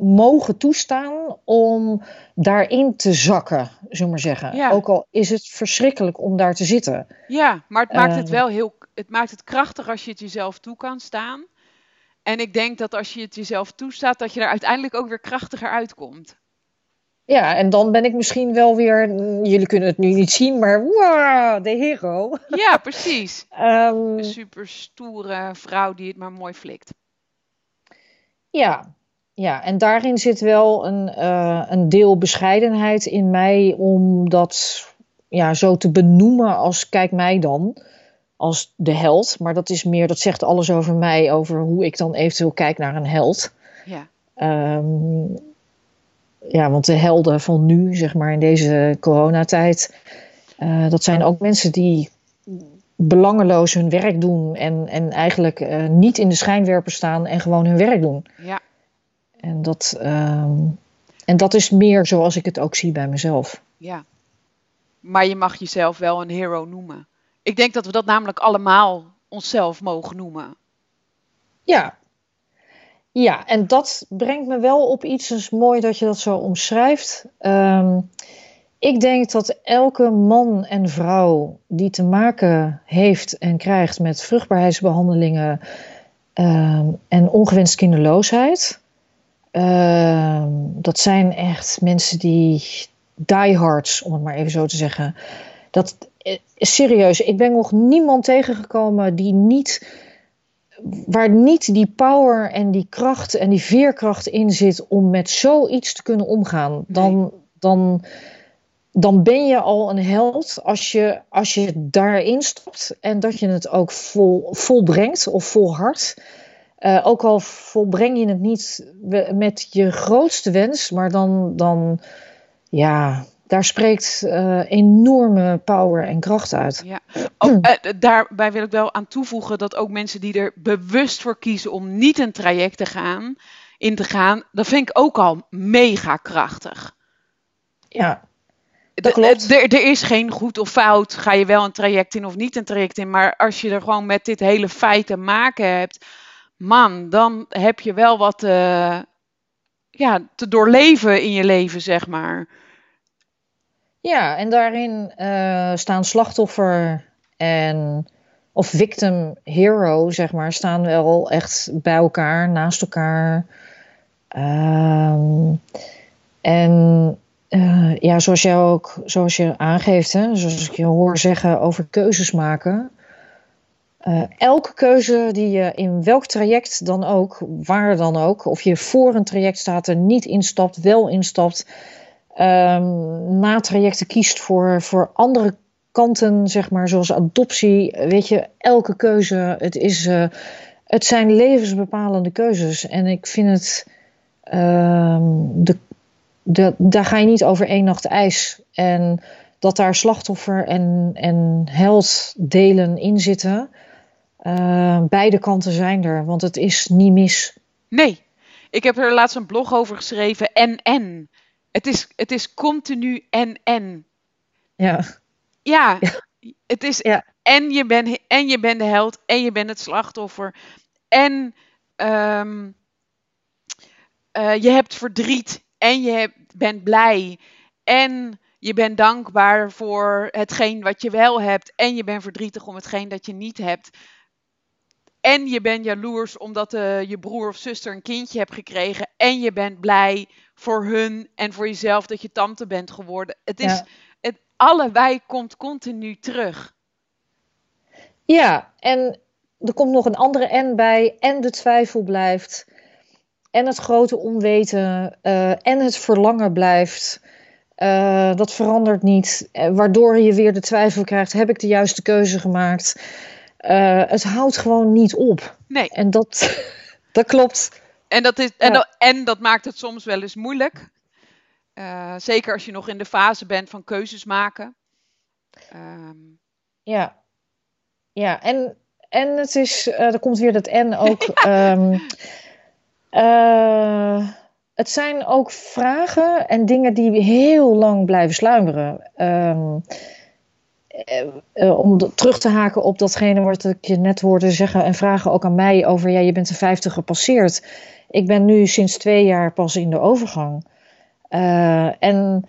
mogen toestaan om daarin te zakken, zullen we maar zeggen. Ja. Ook al is het verschrikkelijk om daar te zitten. Ja, maar het maakt het wel heel, het maakt het krachtig als je het jezelf toe kan staan. En ik denk dat als je het jezelf toestaat, dat je er uiteindelijk ook weer krachtiger uitkomt. Ja, en dan ben ik misschien wel weer, jullie kunnen het nu niet zien, maar wow, de hero. Ja, [laughs] precies. um, Een super stoere vrouw die het maar mooi flikt. Ja, ja, en daarin zit wel een, uh, een deel bescheidenheid in mij om dat ja, zo te benoemen als kijk mij dan, als de held. Maar dat is meer, dat zegt alles over mij, over hoe ik dan eventueel kijk naar een held. Ja. Um, ja, want de helden van nu, zeg maar in deze coronatijd, uh, dat zijn ook mensen die belangeloos hun werk doen en, en eigenlijk uh, niet in de schijnwerper staan en gewoon hun werk doen. Ja. En dat, um, en dat is meer zoals ik het ook zie bij mezelf. Ja. Maar je mag jezelf wel een hero noemen. Ik denk dat we dat namelijk allemaal onszelf mogen noemen. Ja. Ja, en dat brengt me wel op iets, het is mooi dat je dat zo omschrijft. Um, ik denk dat elke man en vrouw die te maken heeft en krijgt met vruchtbaarheidsbehandelingen um, en ongewenst kinderloosheid, uh, dat zijn echt mensen die diehards, om het maar even zo te zeggen. Dat serieus, ik ben nog niemand tegengekomen die niet, waar niet die power en die kracht en die veerkracht in zit om met zoiets te kunnen omgaan. Dan, dan, dan ben je al een held als je, als je daarin stapt en dat je het ook vol, volbrengt of volhardt. Uh, ook al volbreng je het niet met je grootste wens, maar dan, dan ja, daar spreekt uh, enorme power en kracht uit. Ja. Oh, uh, daarbij wil ik wel aan toevoegen dat ook mensen die er bewust voor kiezen om niet een traject te gaan, in te gaan, dat vind ik ook al mega krachtig. Ja. Dat klopt. Er is geen goed of fout. Ga je wel een traject in of niet een traject in. Maar als je er gewoon met dit hele feit te maken hebt man, dan heb je wel wat uh, ja, te doorleven in je leven, zeg maar. Ja, en daarin uh, staan slachtoffer en of victim hero, zeg maar, staan wel echt bij elkaar, naast elkaar. Um, en uh, ja, zoals jij ook, zoals je aangeeft, hè, zoals ik je hoor zeggen over keuzes maken. Uh, elke keuze die je in welk traject dan ook, waar dan ook, of je voor een traject staat, er niet instapt, wel instapt, um, na trajecten kiest voor, voor andere kanten, zeg maar, zoals adoptie. Weet je, elke keuze, het, is, uh, het zijn levensbepalende keuzes. En ik vind het, de, de, daar ga je niet over één nacht ijs. En dat daar slachtoffer en, en held delen in zitten. Uh, beide kanten zijn er, want het is niet mis. Nee, ik heb er laatst een blog over geschreven. En en. Het is, het is continu en en. Ja. Ja, het is ja. en, je bent, en je bent de held en je bent het slachtoffer. En um, uh, je hebt verdriet en je hebt, bent blij. En je bent dankbaar voor hetgeen wat je wel hebt. En je bent verdrietig om hetgeen dat je niet hebt. En je bent jaloers omdat uh, je broer of zuster een kindje hebt gekregen. En je bent blij voor hun en voor jezelf dat je tante bent geworden. Het is, het, allebei komt continu terug. Ja, en er komt nog een andere N bij. En de twijfel blijft. En het grote onweten. Uh, en het verlangen blijft. Uh, dat verandert niet. waardoor je weer de twijfel krijgt: heb ik de juiste keuze gemaakt? Uh, het houdt gewoon niet op. Nee. En dat, [laughs] dat klopt. En dat, is, en, dat, en dat maakt het soms wel eens moeilijk. Uh, zeker als je nog in de fase bent van keuzes maken. Um... Ja. Ja, en, en het is, uh, er komt weer dat en ook. [laughs] Ja. Um, het zijn ook vragen en dingen die heel lang blijven sluimeren. Um, uh, om terug te haken op datgene wat ik je net hoorde zeggen en vragen ook aan mij over, ja, je bent de 50 gepasseerd. Ik ben nu sinds twee jaar pas in de overgang. Uh, en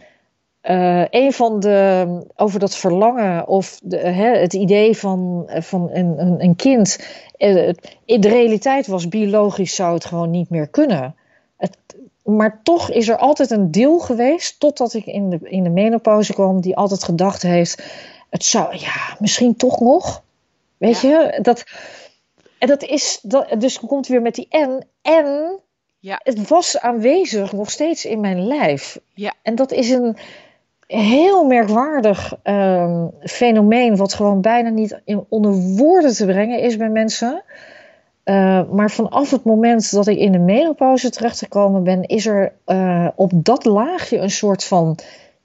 een van de, over dat verlangen of de, hè, het idee van, van een, een, een kind. in de realiteit was biologisch zou het gewoon niet meer kunnen. Het, maar toch is er altijd een deel geweest, totdat ik in de, in de menopauze kwam, die altijd gedacht heeft het zou, ja, misschien toch nog. Weet je, dat, en dat is, dat, dus komt weer met die en. En ja. het was aanwezig nog steeds in mijn lijf. Ja. En dat is een heel merkwaardig um, fenomeen, wat gewoon bijna niet in, onder woorden te brengen is bij mensen. Uh, maar vanaf het moment dat ik in de menopauze terechtgekomen ben, is er uh, op dat laagje een soort van,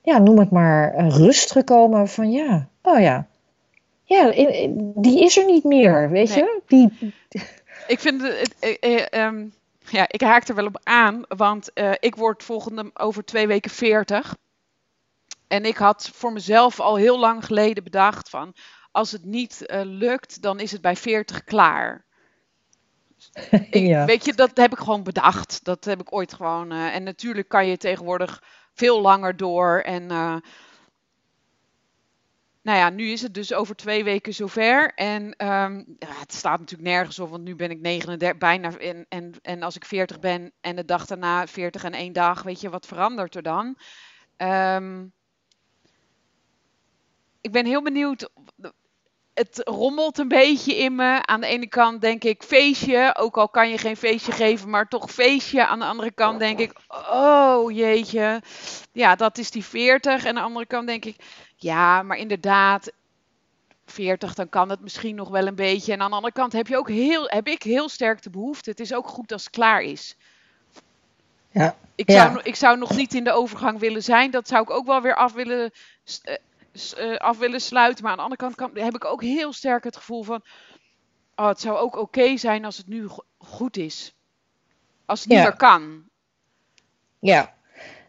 ja, noem het maar, rust gekomen van ja, oh ja, ja, die is er niet meer, weet je? Die... Ik vind het, eh, eh, um, ja, ik haak er wel op aan, want ik word volgende over twee weken 40. En ik had voor mezelf al heel lang geleden bedacht van, als het niet uh, lukt, dan is het bij 40 klaar. [laughs] Ik, ja. Weet je, dat heb ik gewoon bedacht. Dat heb ik ooit gewoon. Uh, en natuurlijk kan je tegenwoordig veel langer door. En nou ja, nu is het dus over twee weken zover. En um, ja, het staat natuurlijk nergens op, want nu ben ik 39, bijna. En, en, en als ik 40 ben en de dag daarna 40 en één dag, weet je, wat verandert er dan? Um, ik ben heel benieuwd. Het rommelt een beetje in me. Aan de ene kant denk ik feestje, ook al kan je geen feestje geven, maar toch feestje. Aan de andere kant denk ik, oh jeetje, ja, dat is die 40. En aan de andere kant denk ik, ja, maar inderdaad, 40, dan kan het misschien nog wel een beetje. En aan de andere kant heb, je ook heel, heb ik heel sterk de behoefte. Het is ook goed als het klaar is. Ja. Ik, zou, ik zou nog niet in de overgang willen zijn. Dat zou ik ook wel weer af willen, uh, af willen sluiten. Maar aan de andere kant kan, heb ik ook heel sterk het gevoel van... Oh, het zou ook oké zijn als het nu goed is. Als het niet meer kan. Ja,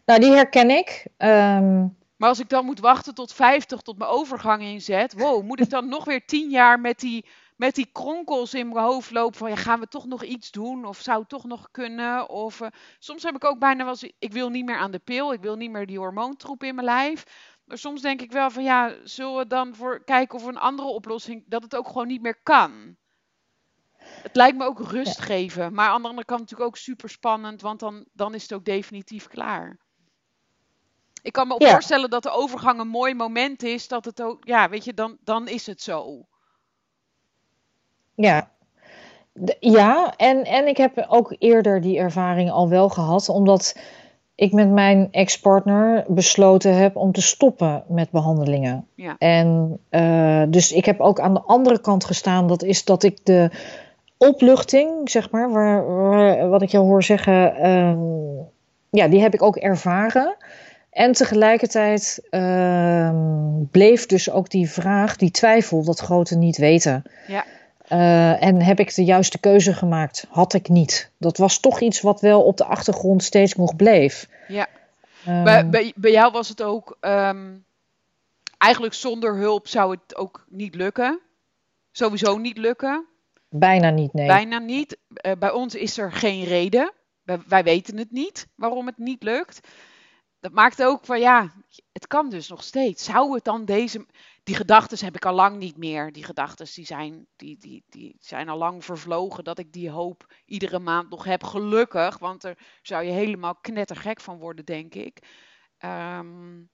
nou die herken ik. Um, maar als ik dan moet wachten tot 50, tot mijn overgang inzet, wow, moet ik dan [laughs] nog weer 10 jaar met die, met die kronkels in mijn hoofd lopen van, ja, gaan we toch nog iets doen? Of zou het toch nog kunnen? Of uh, soms heb ik ook bijna wel ik wil niet meer aan de pil, ik wil niet meer die hormoontroep in mijn lijf. Maar soms denk ik wel van ja, zullen we dan voor kijken of een andere oplossing, dat het ook gewoon niet meer kan. Het lijkt me ook rust geven. Maar aan de andere kant natuurlijk ook super spannend, want dan, dan is het ook definitief klaar. Ik kan me ook voorstellen dat de overgang een mooi moment is. Dat het ook, ja, weet je, dan, dan is het zo. Ja, ja, en, en ik heb ook eerder die ervaring al wel gehad, omdat ik met mijn ex-partner besloten heb om te stoppen met behandelingen. Ja. En uh, dus ik heb ook aan de andere kant gestaan, dat is dat ik de opluchting, zeg maar, waar, wat ik jou hoor zeggen, um, ja, die heb ik ook ervaren. En tegelijkertijd um, bleef dus ook die vraag, die twijfel, dat grote niet weten. Ja. Uh, en heb ik de juiste keuze gemaakt? Had ik niet. Dat was toch iets wat wel op de achtergrond steeds nog bleef. Ja. Um, bij, bij, bij, jou was het ook. Um, eigenlijk zonder hulp zou het ook niet lukken. Sowieso niet lukken. Bijna niet, nee. Bijna niet. Uh, bij ons is er geen reden. Wij, wij weten het niet waarom het niet lukt dat maakt ook van ja, het kan dus nog steeds. Zou het dan deze. Die gedachten heb ik al lang niet meer. Die gedachten die zijn, die, die, die zijn al lang vervlogen. Dat ik die hoop iedere maand nog heb. Gelukkig. Want er zou je helemaal knettergek van worden, denk ik. Um,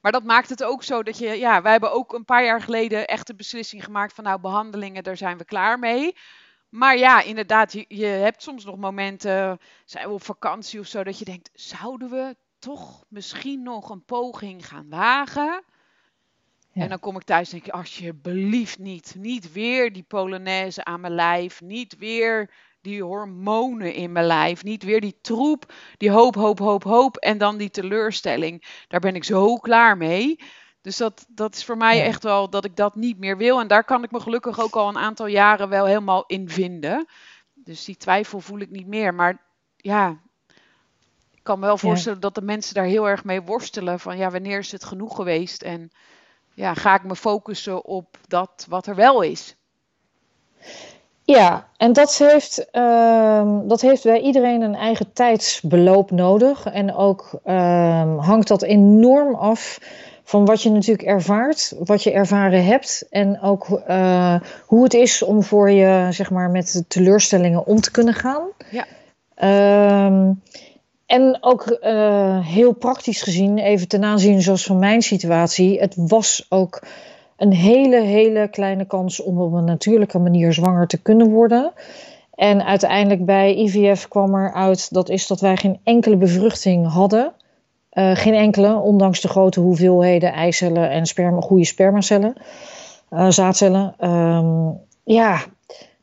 maar dat maakt het ook zo dat je. Ja, wij hebben ook een paar jaar geleden echt de beslissing gemaakt van nou, behandelingen, daar zijn we klaar mee. Maar ja, inderdaad, je, je hebt soms nog momenten, zijn we op vakantie of zo, dat je denkt, zouden we toch misschien nog een poging gaan wagen. En dan kom ik thuis en denk ik, alsjeblieft niet. Niet weer die Polonaise aan mijn lijf. Niet weer die hormonen in mijn lijf. Niet weer die troep, die hoop, hoop, hoop, hoop. En dan die teleurstelling. Daar ben ik zo klaar mee. Dus dat, dat is voor mij echt wel dat ik dat niet meer wil. En daar kan ik me gelukkig ook al een aantal jaren wel helemaal in vinden. Dus die twijfel voel ik niet meer. Maar ja, kan me wel voorstellen dat de mensen daar heel erg mee worstelen. Van ja, wanneer is het genoeg geweest? En ja, ga ik me focussen op dat wat er wel is? Ja, en dat heeft, uh, dat heeft bij iedereen een eigen tijdsbeloop nodig. En ook uh, hangt dat enorm af van wat je natuurlijk ervaart, wat je ervaren hebt. En ook uh, hoe het is om voor je, zeg maar, met de teleurstellingen om te kunnen gaan. Ja. Ehm, en ook uh, heel praktisch gezien, even ten aanzien zoals van mijn situatie, het was ook een hele, hele kleine kans om op een natuurlijke manier zwanger te kunnen worden. En uiteindelijk bij IVF kwam er uit dat is dat wij geen enkele bevruchting hadden. Uh, geen enkele, ondanks de grote hoeveelheden eicellen en sperma, goede spermacellen, uh, zaadcellen. Um, ja,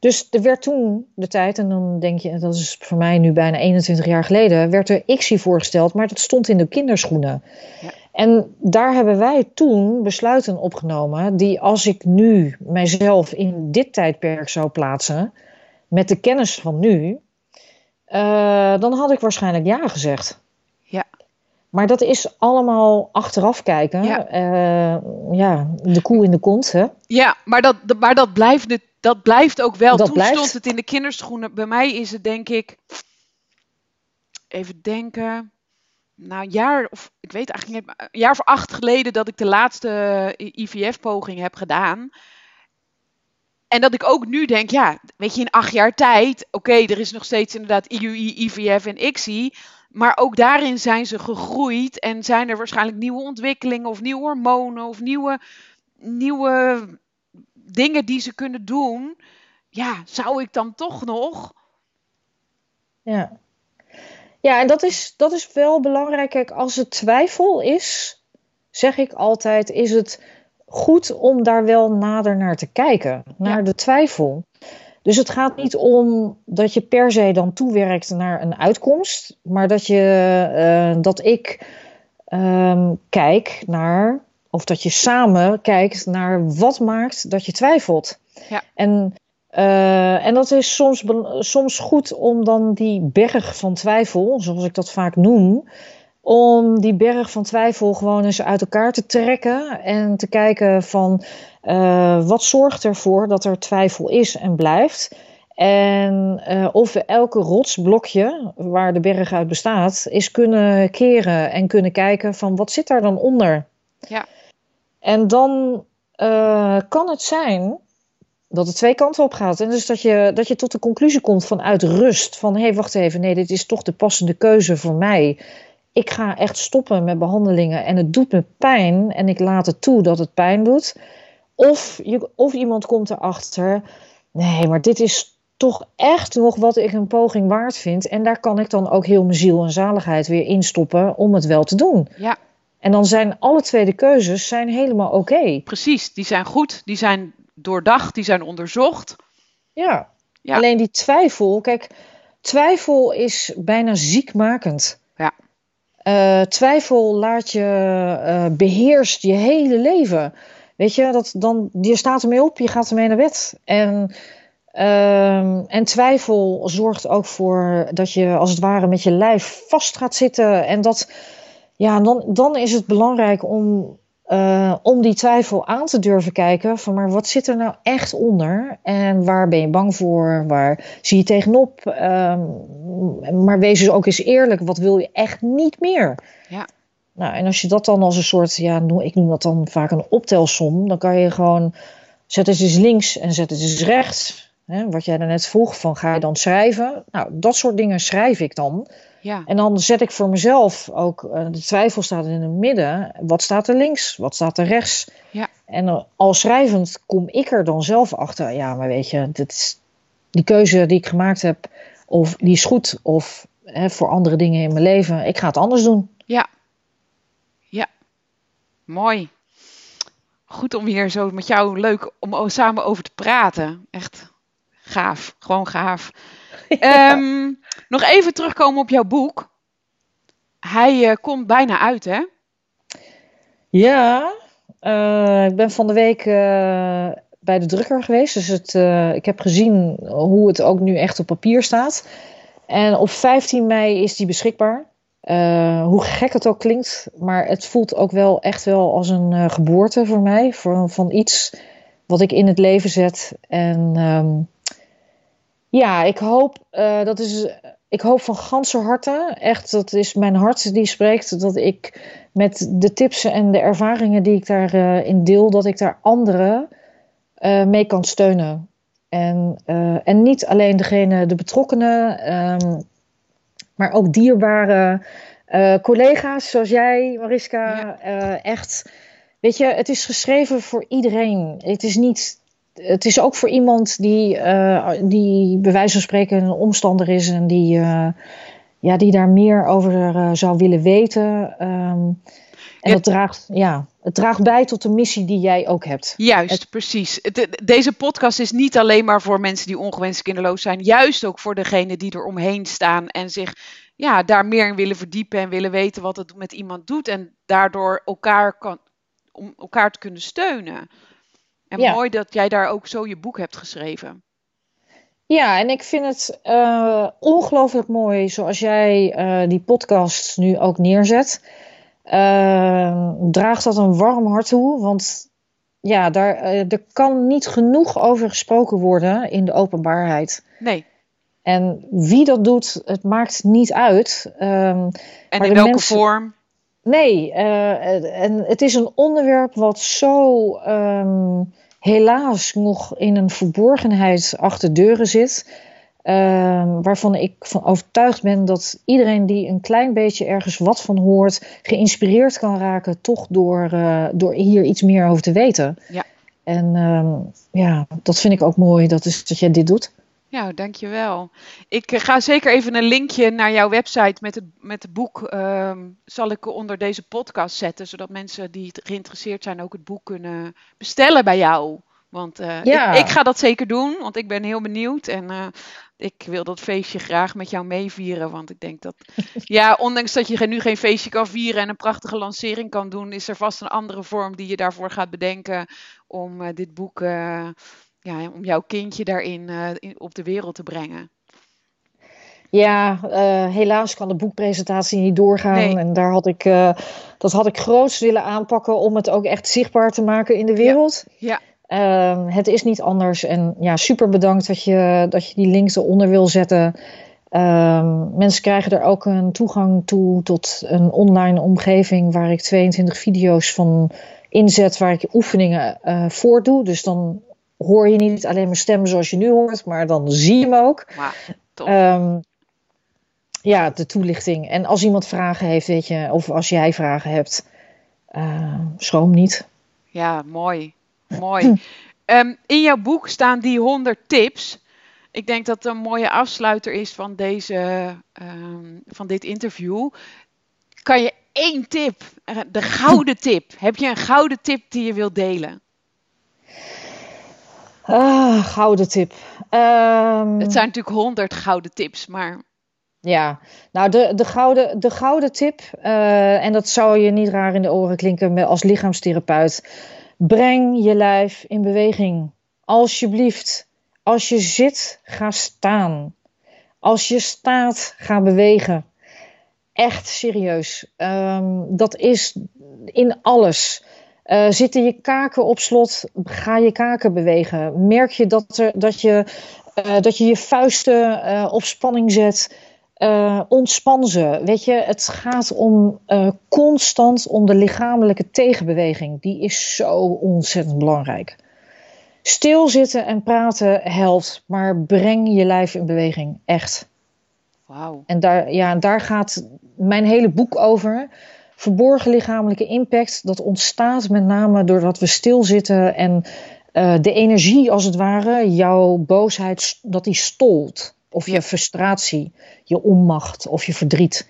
dus er werd toen de tijd, en dan denk je, dat is voor mij nu bijna 21 jaar geleden, werd er ICSI voorgesteld, maar dat stond in de kinderschoenen. Ja. En daar hebben wij toen besluiten opgenomen, die als ik nu mijzelf in dit tijdperk zou plaatsen, met de kennis van nu, uh, dan had ik waarschijnlijk ja gezegd. Ja. Maar dat is allemaal achteraf kijken. Ja, uh, ja de koe in de kont. Hè? Ja, maar dat, maar dat blijft het dat blijft ook wel. Dat Toen blijft... stond het in de kinderschoenen. Bij mij is het denk ik. Even denken. Nou, een jaar of ik weet eigenlijk niet. Een jaar of acht geleden dat ik de laatste IVF-poging heb gedaan. En dat ik ook nu denk, ja, weet je, in acht jaar tijd, oké, er is nog steeds inderdaad IUI, IVF en ICSI. Maar ook daarin zijn ze gegroeid en zijn er waarschijnlijk nieuwe ontwikkelingen of nieuwe hormonen of nieuwe, nieuwe dingen die ze kunnen doen, ja, zou ik dan toch nog? Ja. Ja, en dat is, dat is wel belangrijk. Kijk, als het twijfel is, zeg ik altijd, is het goed om daar wel nader naar te kijken, naar de twijfel. Dus het gaat niet om dat je per se dan toewerkt naar een uitkomst, maar dat, je, uh, dat ik um, kijk naar of dat je samen kijkt naar wat maakt dat je twijfelt. Ja. En, uh, en dat is soms, soms goed om dan die berg van twijfel, zoals ik dat vaak noem, om die berg van twijfel gewoon eens uit elkaar te trekken en te kijken van uh, wat zorgt ervoor dat er twijfel is en blijft. En uh, of we elke rotsblokje waar de berg uit bestaat, is kunnen keren en kunnen kijken van wat zit daar dan onder. Ja. En dan uh, kan het zijn dat het twee kanten op gaat. En dus dat je, dat je tot de conclusie komt vanuit rust. Van hé, hey, wacht even, nee, dit is toch de passende keuze voor mij. Ik ga echt stoppen met behandelingen en het doet me pijn en ik laat het toe dat het pijn doet. Of, je, of iemand komt erachter, nee, maar dit is toch echt nog wat ik een poging waard vind. En daar kan ik dan ook heel mijn ziel en zaligheid weer instoppen om het wel te doen. Ja. En dan zijn alle twee de keuzes zijn helemaal oké. Precies, die zijn goed, die zijn doordacht, die zijn onderzocht. Ja. ja. Alleen die twijfel, kijk, twijfel is bijna ziekmakend. Ja. Uh, twijfel laat je uh, beheerst je hele leven. Weet je, dat dan, je staat ermee op, je gaat ermee naar bed. En, uh, en twijfel zorgt ook voor dat je als het ware met je lijf vast gaat zitten. En dat, ja, dan, dan is het belangrijk om uh, om die twijfel aan te durven kijken van maar wat zit er nou echt onder en waar ben je bang voor, waar zie je tegenop, um, maar wees dus ook eens eerlijk, wat wil je echt niet meer? Ja. Nou, en als je dat dan als een soort, ja, ik noem dat dan vaak een optelsom, dan kan je gewoon zet het eens links en zet het eens rechts. Hè, wat jij daarnet vroeg, van ga je dan schrijven? Nou, dat soort dingen schrijf ik dan. Ja. En dan zet ik voor mezelf ook, uh, de twijfel staat in het midden. Wat staat er links? Wat staat er rechts? Ja. En al schrijvend kom ik er dan zelf achter. Ja, maar weet je, dit is, die keuze die ik gemaakt heb, of die is goed, of hè, voor andere dingen in mijn leven, ik ga het anders doen. Ja. Ja. Mooi. Goed om hier zo met jou leuk om samen over te praten. Echt gaaf. Gewoon gaaf. [laughs] Ja. Um, nog even terugkomen op jouw boek. Hij uh, komt bijna uit, hè? Ja, uh, ik ben van de week uh, bij de drukker geweest. Dus het, ik heb gezien hoe het ook nu echt op papier staat. En op 15 mei is die beschikbaar. hoe gek het ook klinkt, maar het voelt ook wel echt wel als een geboorte voor mij. Voor, van iets wat ik in het leven zet. En um, ja, ik hoop, dat is ik hoop van ganse harte, echt, dat is mijn hart die spreekt, dat ik met de tips en de ervaringen die ik daarin uh, in deel, dat ik daar anderen uh, mee kan steunen. En, uh, en niet alleen degene, de betrokkenen, um, maar ook dierbare collega's zoals jij, Mariska. Ja. echt, weet je, het is geschreven voor iedereen. Het is niet het is ook voor iemand die, uh, die bij wijze van spreken een omstander is en die, uh, ja, die daar meer over uh, zou willen weten. Um, en ja. dat draagt, ja, het draagt bij tot de missie die jij ook hebt. Juist, het, precies. Deze podcast is niet alleen maar voor mensen die ongewenst kinderloos zijn. Juist ook voor degenen die er omheen staan en zich ja, daar meer in willen verdiepen en willen weten wat het met iemand doet. En daardoor elkaar kan, om elkaar te kunnen steunen. En ja. mooi dat jij daar ook zo je boek hebt geschreven. Ja, en ik vind het uh, ongelooflijk mooi zoals jij uh, die podcast nu ook neerzet. Uh, draagt dat een warm hart toe, want ja, daar, er kan niet genoeg over gesproken worden in de openbaarheid. Nee. En wie dat doet, het maakt niet uit. Um, en in welke mensen... vorm? Nee, en het is een onderwerp wat zo um, helaas nog in een verborgenheid achter deuren zit. Uh, waarvan ik van overtuigd ben dat iedereen die een klein beetje ergens wat van hoort, geïnspireerd kan raken, toch door, uh, door hier iets meer over te weten. Ja. En uh, ja, dat vind ik ook mooi dat, is, dat jij dit doet. Ja, dankjewel. Ik eh, ga zeker even een linkje naar jouw website met het, met het boek. Uh, zal ik onder deze podcast zetten, zodat mensen die geïnteresseerd zijn ook het boek kunnen bestellen bij jou. Want ja. ik, ik, ga dat zeker doen, want ik ben heel benieuwd. En uh, ik wil dat feestje graag met jou meevieren. Want ik denk dat, [laughs] ja, ondanks dat je nu geen feestje kan vieren en een prachtige lancering kan doen, is er vast een andere vorm die je daarvoor gaat bedenken om dit boek ja, om jouw kindje daarin uh, in, op de wereld te brengen. Ja, uh, helaas kan de boekpresentatie niet doorgaan. Nee. En daar had ik, uh, dat had ik groots willen aanpakken om het ook echt zichtbaar te maken in de wereld. Ja. Ehm, het is niet anders. En ja, super bedankt dat je, dat je die links eronder wil zetten. Ehm, mensen krijgen er ook een toegang toe tot een online omgeving waar ik 22 video's van inzet, waar ik oefeningen uh, voor doe. Dus dan hoor je niet alleen mijn stem zoals je nu hoort, maar dan zie je me ook. Wow, ja, de toelichting. En als iemand vragen heeft, weet je, of als jij vragen hebt, uh, schroom niet. Ja, mooi. Mooi. um, [clears throat] in jouw boek staan die 100 tips. Ik denk dat het een mooie afsluiter is van, deze, um, van dit interview. Kan je één tip, de gouden tip, heb je een gouden tip die je wilt delen? Ah, gouden tip. Um, het zijn natuurlijk honderd gouden tips, maar. Ja, nou de, de, gouden, de gouden tip, uh, en dat zou je niet raar in de oren klinken als lichaamstherapeut. Breng je lijf in beweging. Alsjeblieft. Als je zit, ga staan. Als je staat, ga bewegen. Echt serieus. Um, dat is in alles. Uh, zitten je kaken op slot, ga je kaken bewegen. Merk je dat, er, dat, je, uh, dat je je vuisten uh, op spanning zet. ontspan ze. Weet je, het gaat om constant om de lichamelijke tegenbeweging. Die is zo ontzettend belangrijk. Stilzitten en praten helpt, maar breng je lijf in beweging. Echt. Wauw. En daar, ja, daar gaat mijn hele boek over verborgen lichamelijke impact, dat ontstaat met name doordat we stilzitten en uh, de energie als het ware, jouw boosheid, dat die stolt. Of je frustratie, je onmacht of je verdriet.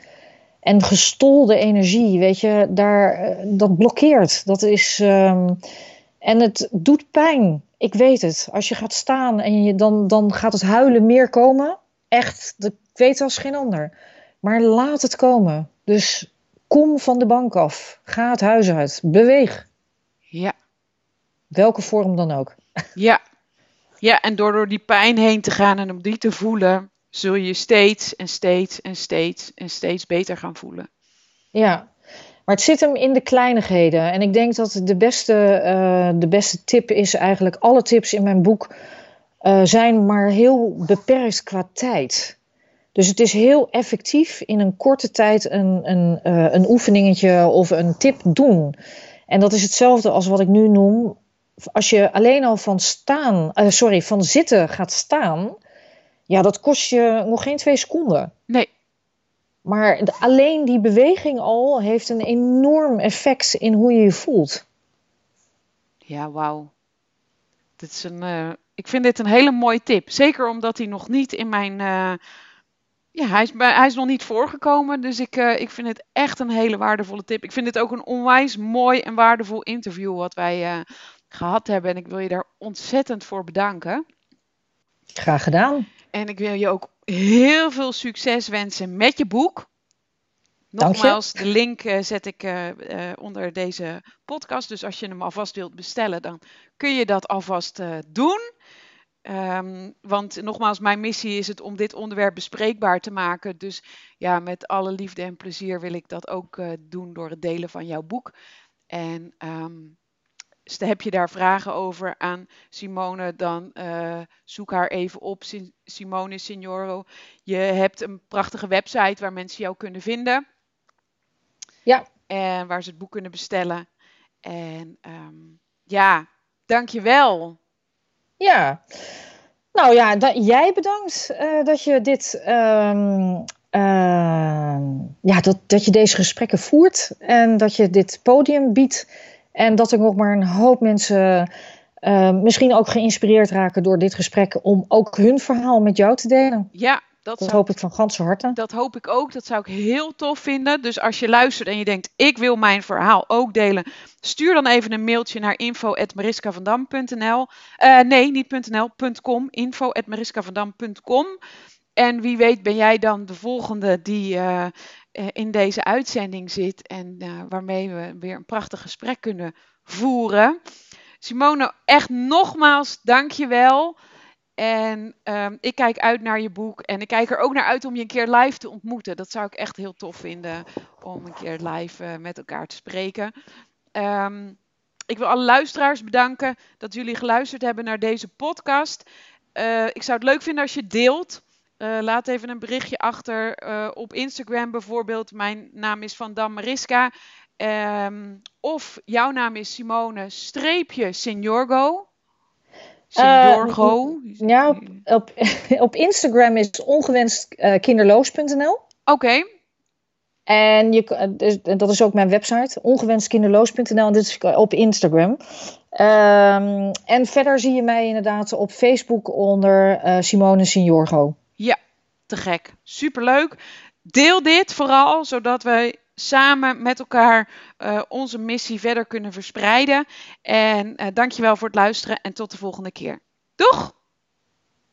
En gestolde energie, weet je, daar, eh, dat blokkeert. Dat is, um, en het doet pijn. Ik weet het. Als je gaat staan en je, dan, dan gaat het huilen meer komen. Echt, ik weet als geen ander. Maar laat het komen. Dus Kom van de bank af. Ga het huis uit. Beweeg. Ja. Welke vorm dan ook. Ja. Ja, en door door die pijn heen te gaan en om die te voelen, zul je steeds en steeds en steeds en steeds beter gaan voelen. Ja, maar het zit hem in de kleinigheden. En ik denk dat de beste, uh, de beste tip is eigenlijk: alle tips in mijn boek uh, zijn maar heel beperkt qua tijd. Dus het is heel effectief in een korte tijd een, een, uh, een oefeningetje of een tip doen. En dat is hetzelfde als wat ik nu noem. Als je alleen al van staan, uh, sorry, van zitten gaat staan, ja, dat kost je nog geen twee seconden. Nee. Maar alleen die beweging al heeft een enorm effect in hoe je je voelt. Ja, wauw. Dit is een, uh, ik vind dit een hele mooie tip. Zeker omdat hij nog niet in mijn ja, hij is, hij is nog niet voorgekomen, dus ik, uh, ik vind het echt een hele waardevolle tip. Ik vind dit ook een onwijs mooi en waardevol interview wat wij uh, gehad hebben. En ik wil je daar ontzettend voor bedanken. Graag gedaan. En ik wil je ook heel veel succes wensen met je boek. Nogmaals, de link uh, zet ik onder deze podcast. Dus als je hem alvast wilt bestellen, dan kun je dat alvast doen. Um, want nogmaals, mijn missie is het om dit onderwerp bespreekbaar te maken. Dus ja, met alle liefde en plezier wil ik dat ook uh, doen door het delen van jouw boek. En um, dus heb je daar vragen over aan Simone, dan uh, zoek haar even op, Simone Signoro. Je hebt een prachtige website waar mensen jou kunnen vinden. Ja. En waar ze het boek kunnen bestellen. En um, ja, dankjewel. Ja, nou ja, jij bedankt uh, dat je dit. Um, uh, ja, dat, dat je deze gesprekken voert en dat je dit podium biedt. En dat er nog maar een hoop mensen uh, misschien ook geïnspireerd raken door dit gesprek om ook hun verhaal met jou te delen. Ja, dat, dat hoop ik van ganse harte. Dat hoop ik ook. Dat zou ik heel tof vinden. Dus als je luistert en je denkt, ik wil mijn verhaal ook delen, stuur dan even een mailtje naar info.mariskavandam.nl. Uh, eh, nee, niet .nl, .com. info.mariskavandam.com. En wie weet ben jij dan de volgende die uh, in deze uitzending zit en uh, waarmee we weer een prachtig gesprek kunnen voeren. Simone, echt nogmaals, dank je wel. En um, ik kijk uit naar je boek. En ik kijk er ook naar uit om je een keer live te ontmoeten. Dat zou ik echt heel tof vinden. Om een keer live uh, met elkaar te spreken. Um, ik wil alle luisteraars bedanken dat jullie geluisterd hebben naar deze podcast. Uh, ik zou het leuk vinden als je deelt. Uh, laat even een berichtje achter op Instagram bijvoorbeeld. Mijn naam is Van Dam Mariska. Um, of jouw naam is Simone streepje Seniorgo. Seniorgo. ja, op, op, [laughs] op, Instagram is ongewenst kinderloos.nl. Oké. En je, dus, dat is ook mijn website, ongewenstkinderloos.nl. En dit is op Instagram. Um, en verder zie je mij inderdaad op Facebook onder uh, Simone Signorgo. Ja, te gek. Superleuk. Deel dit vooral, zodat wij samen met elkaar uh, onze missie verder kunnen verspreiden. En uh, dankjewel voor het luisteren en tot de volgende keer. Doeg!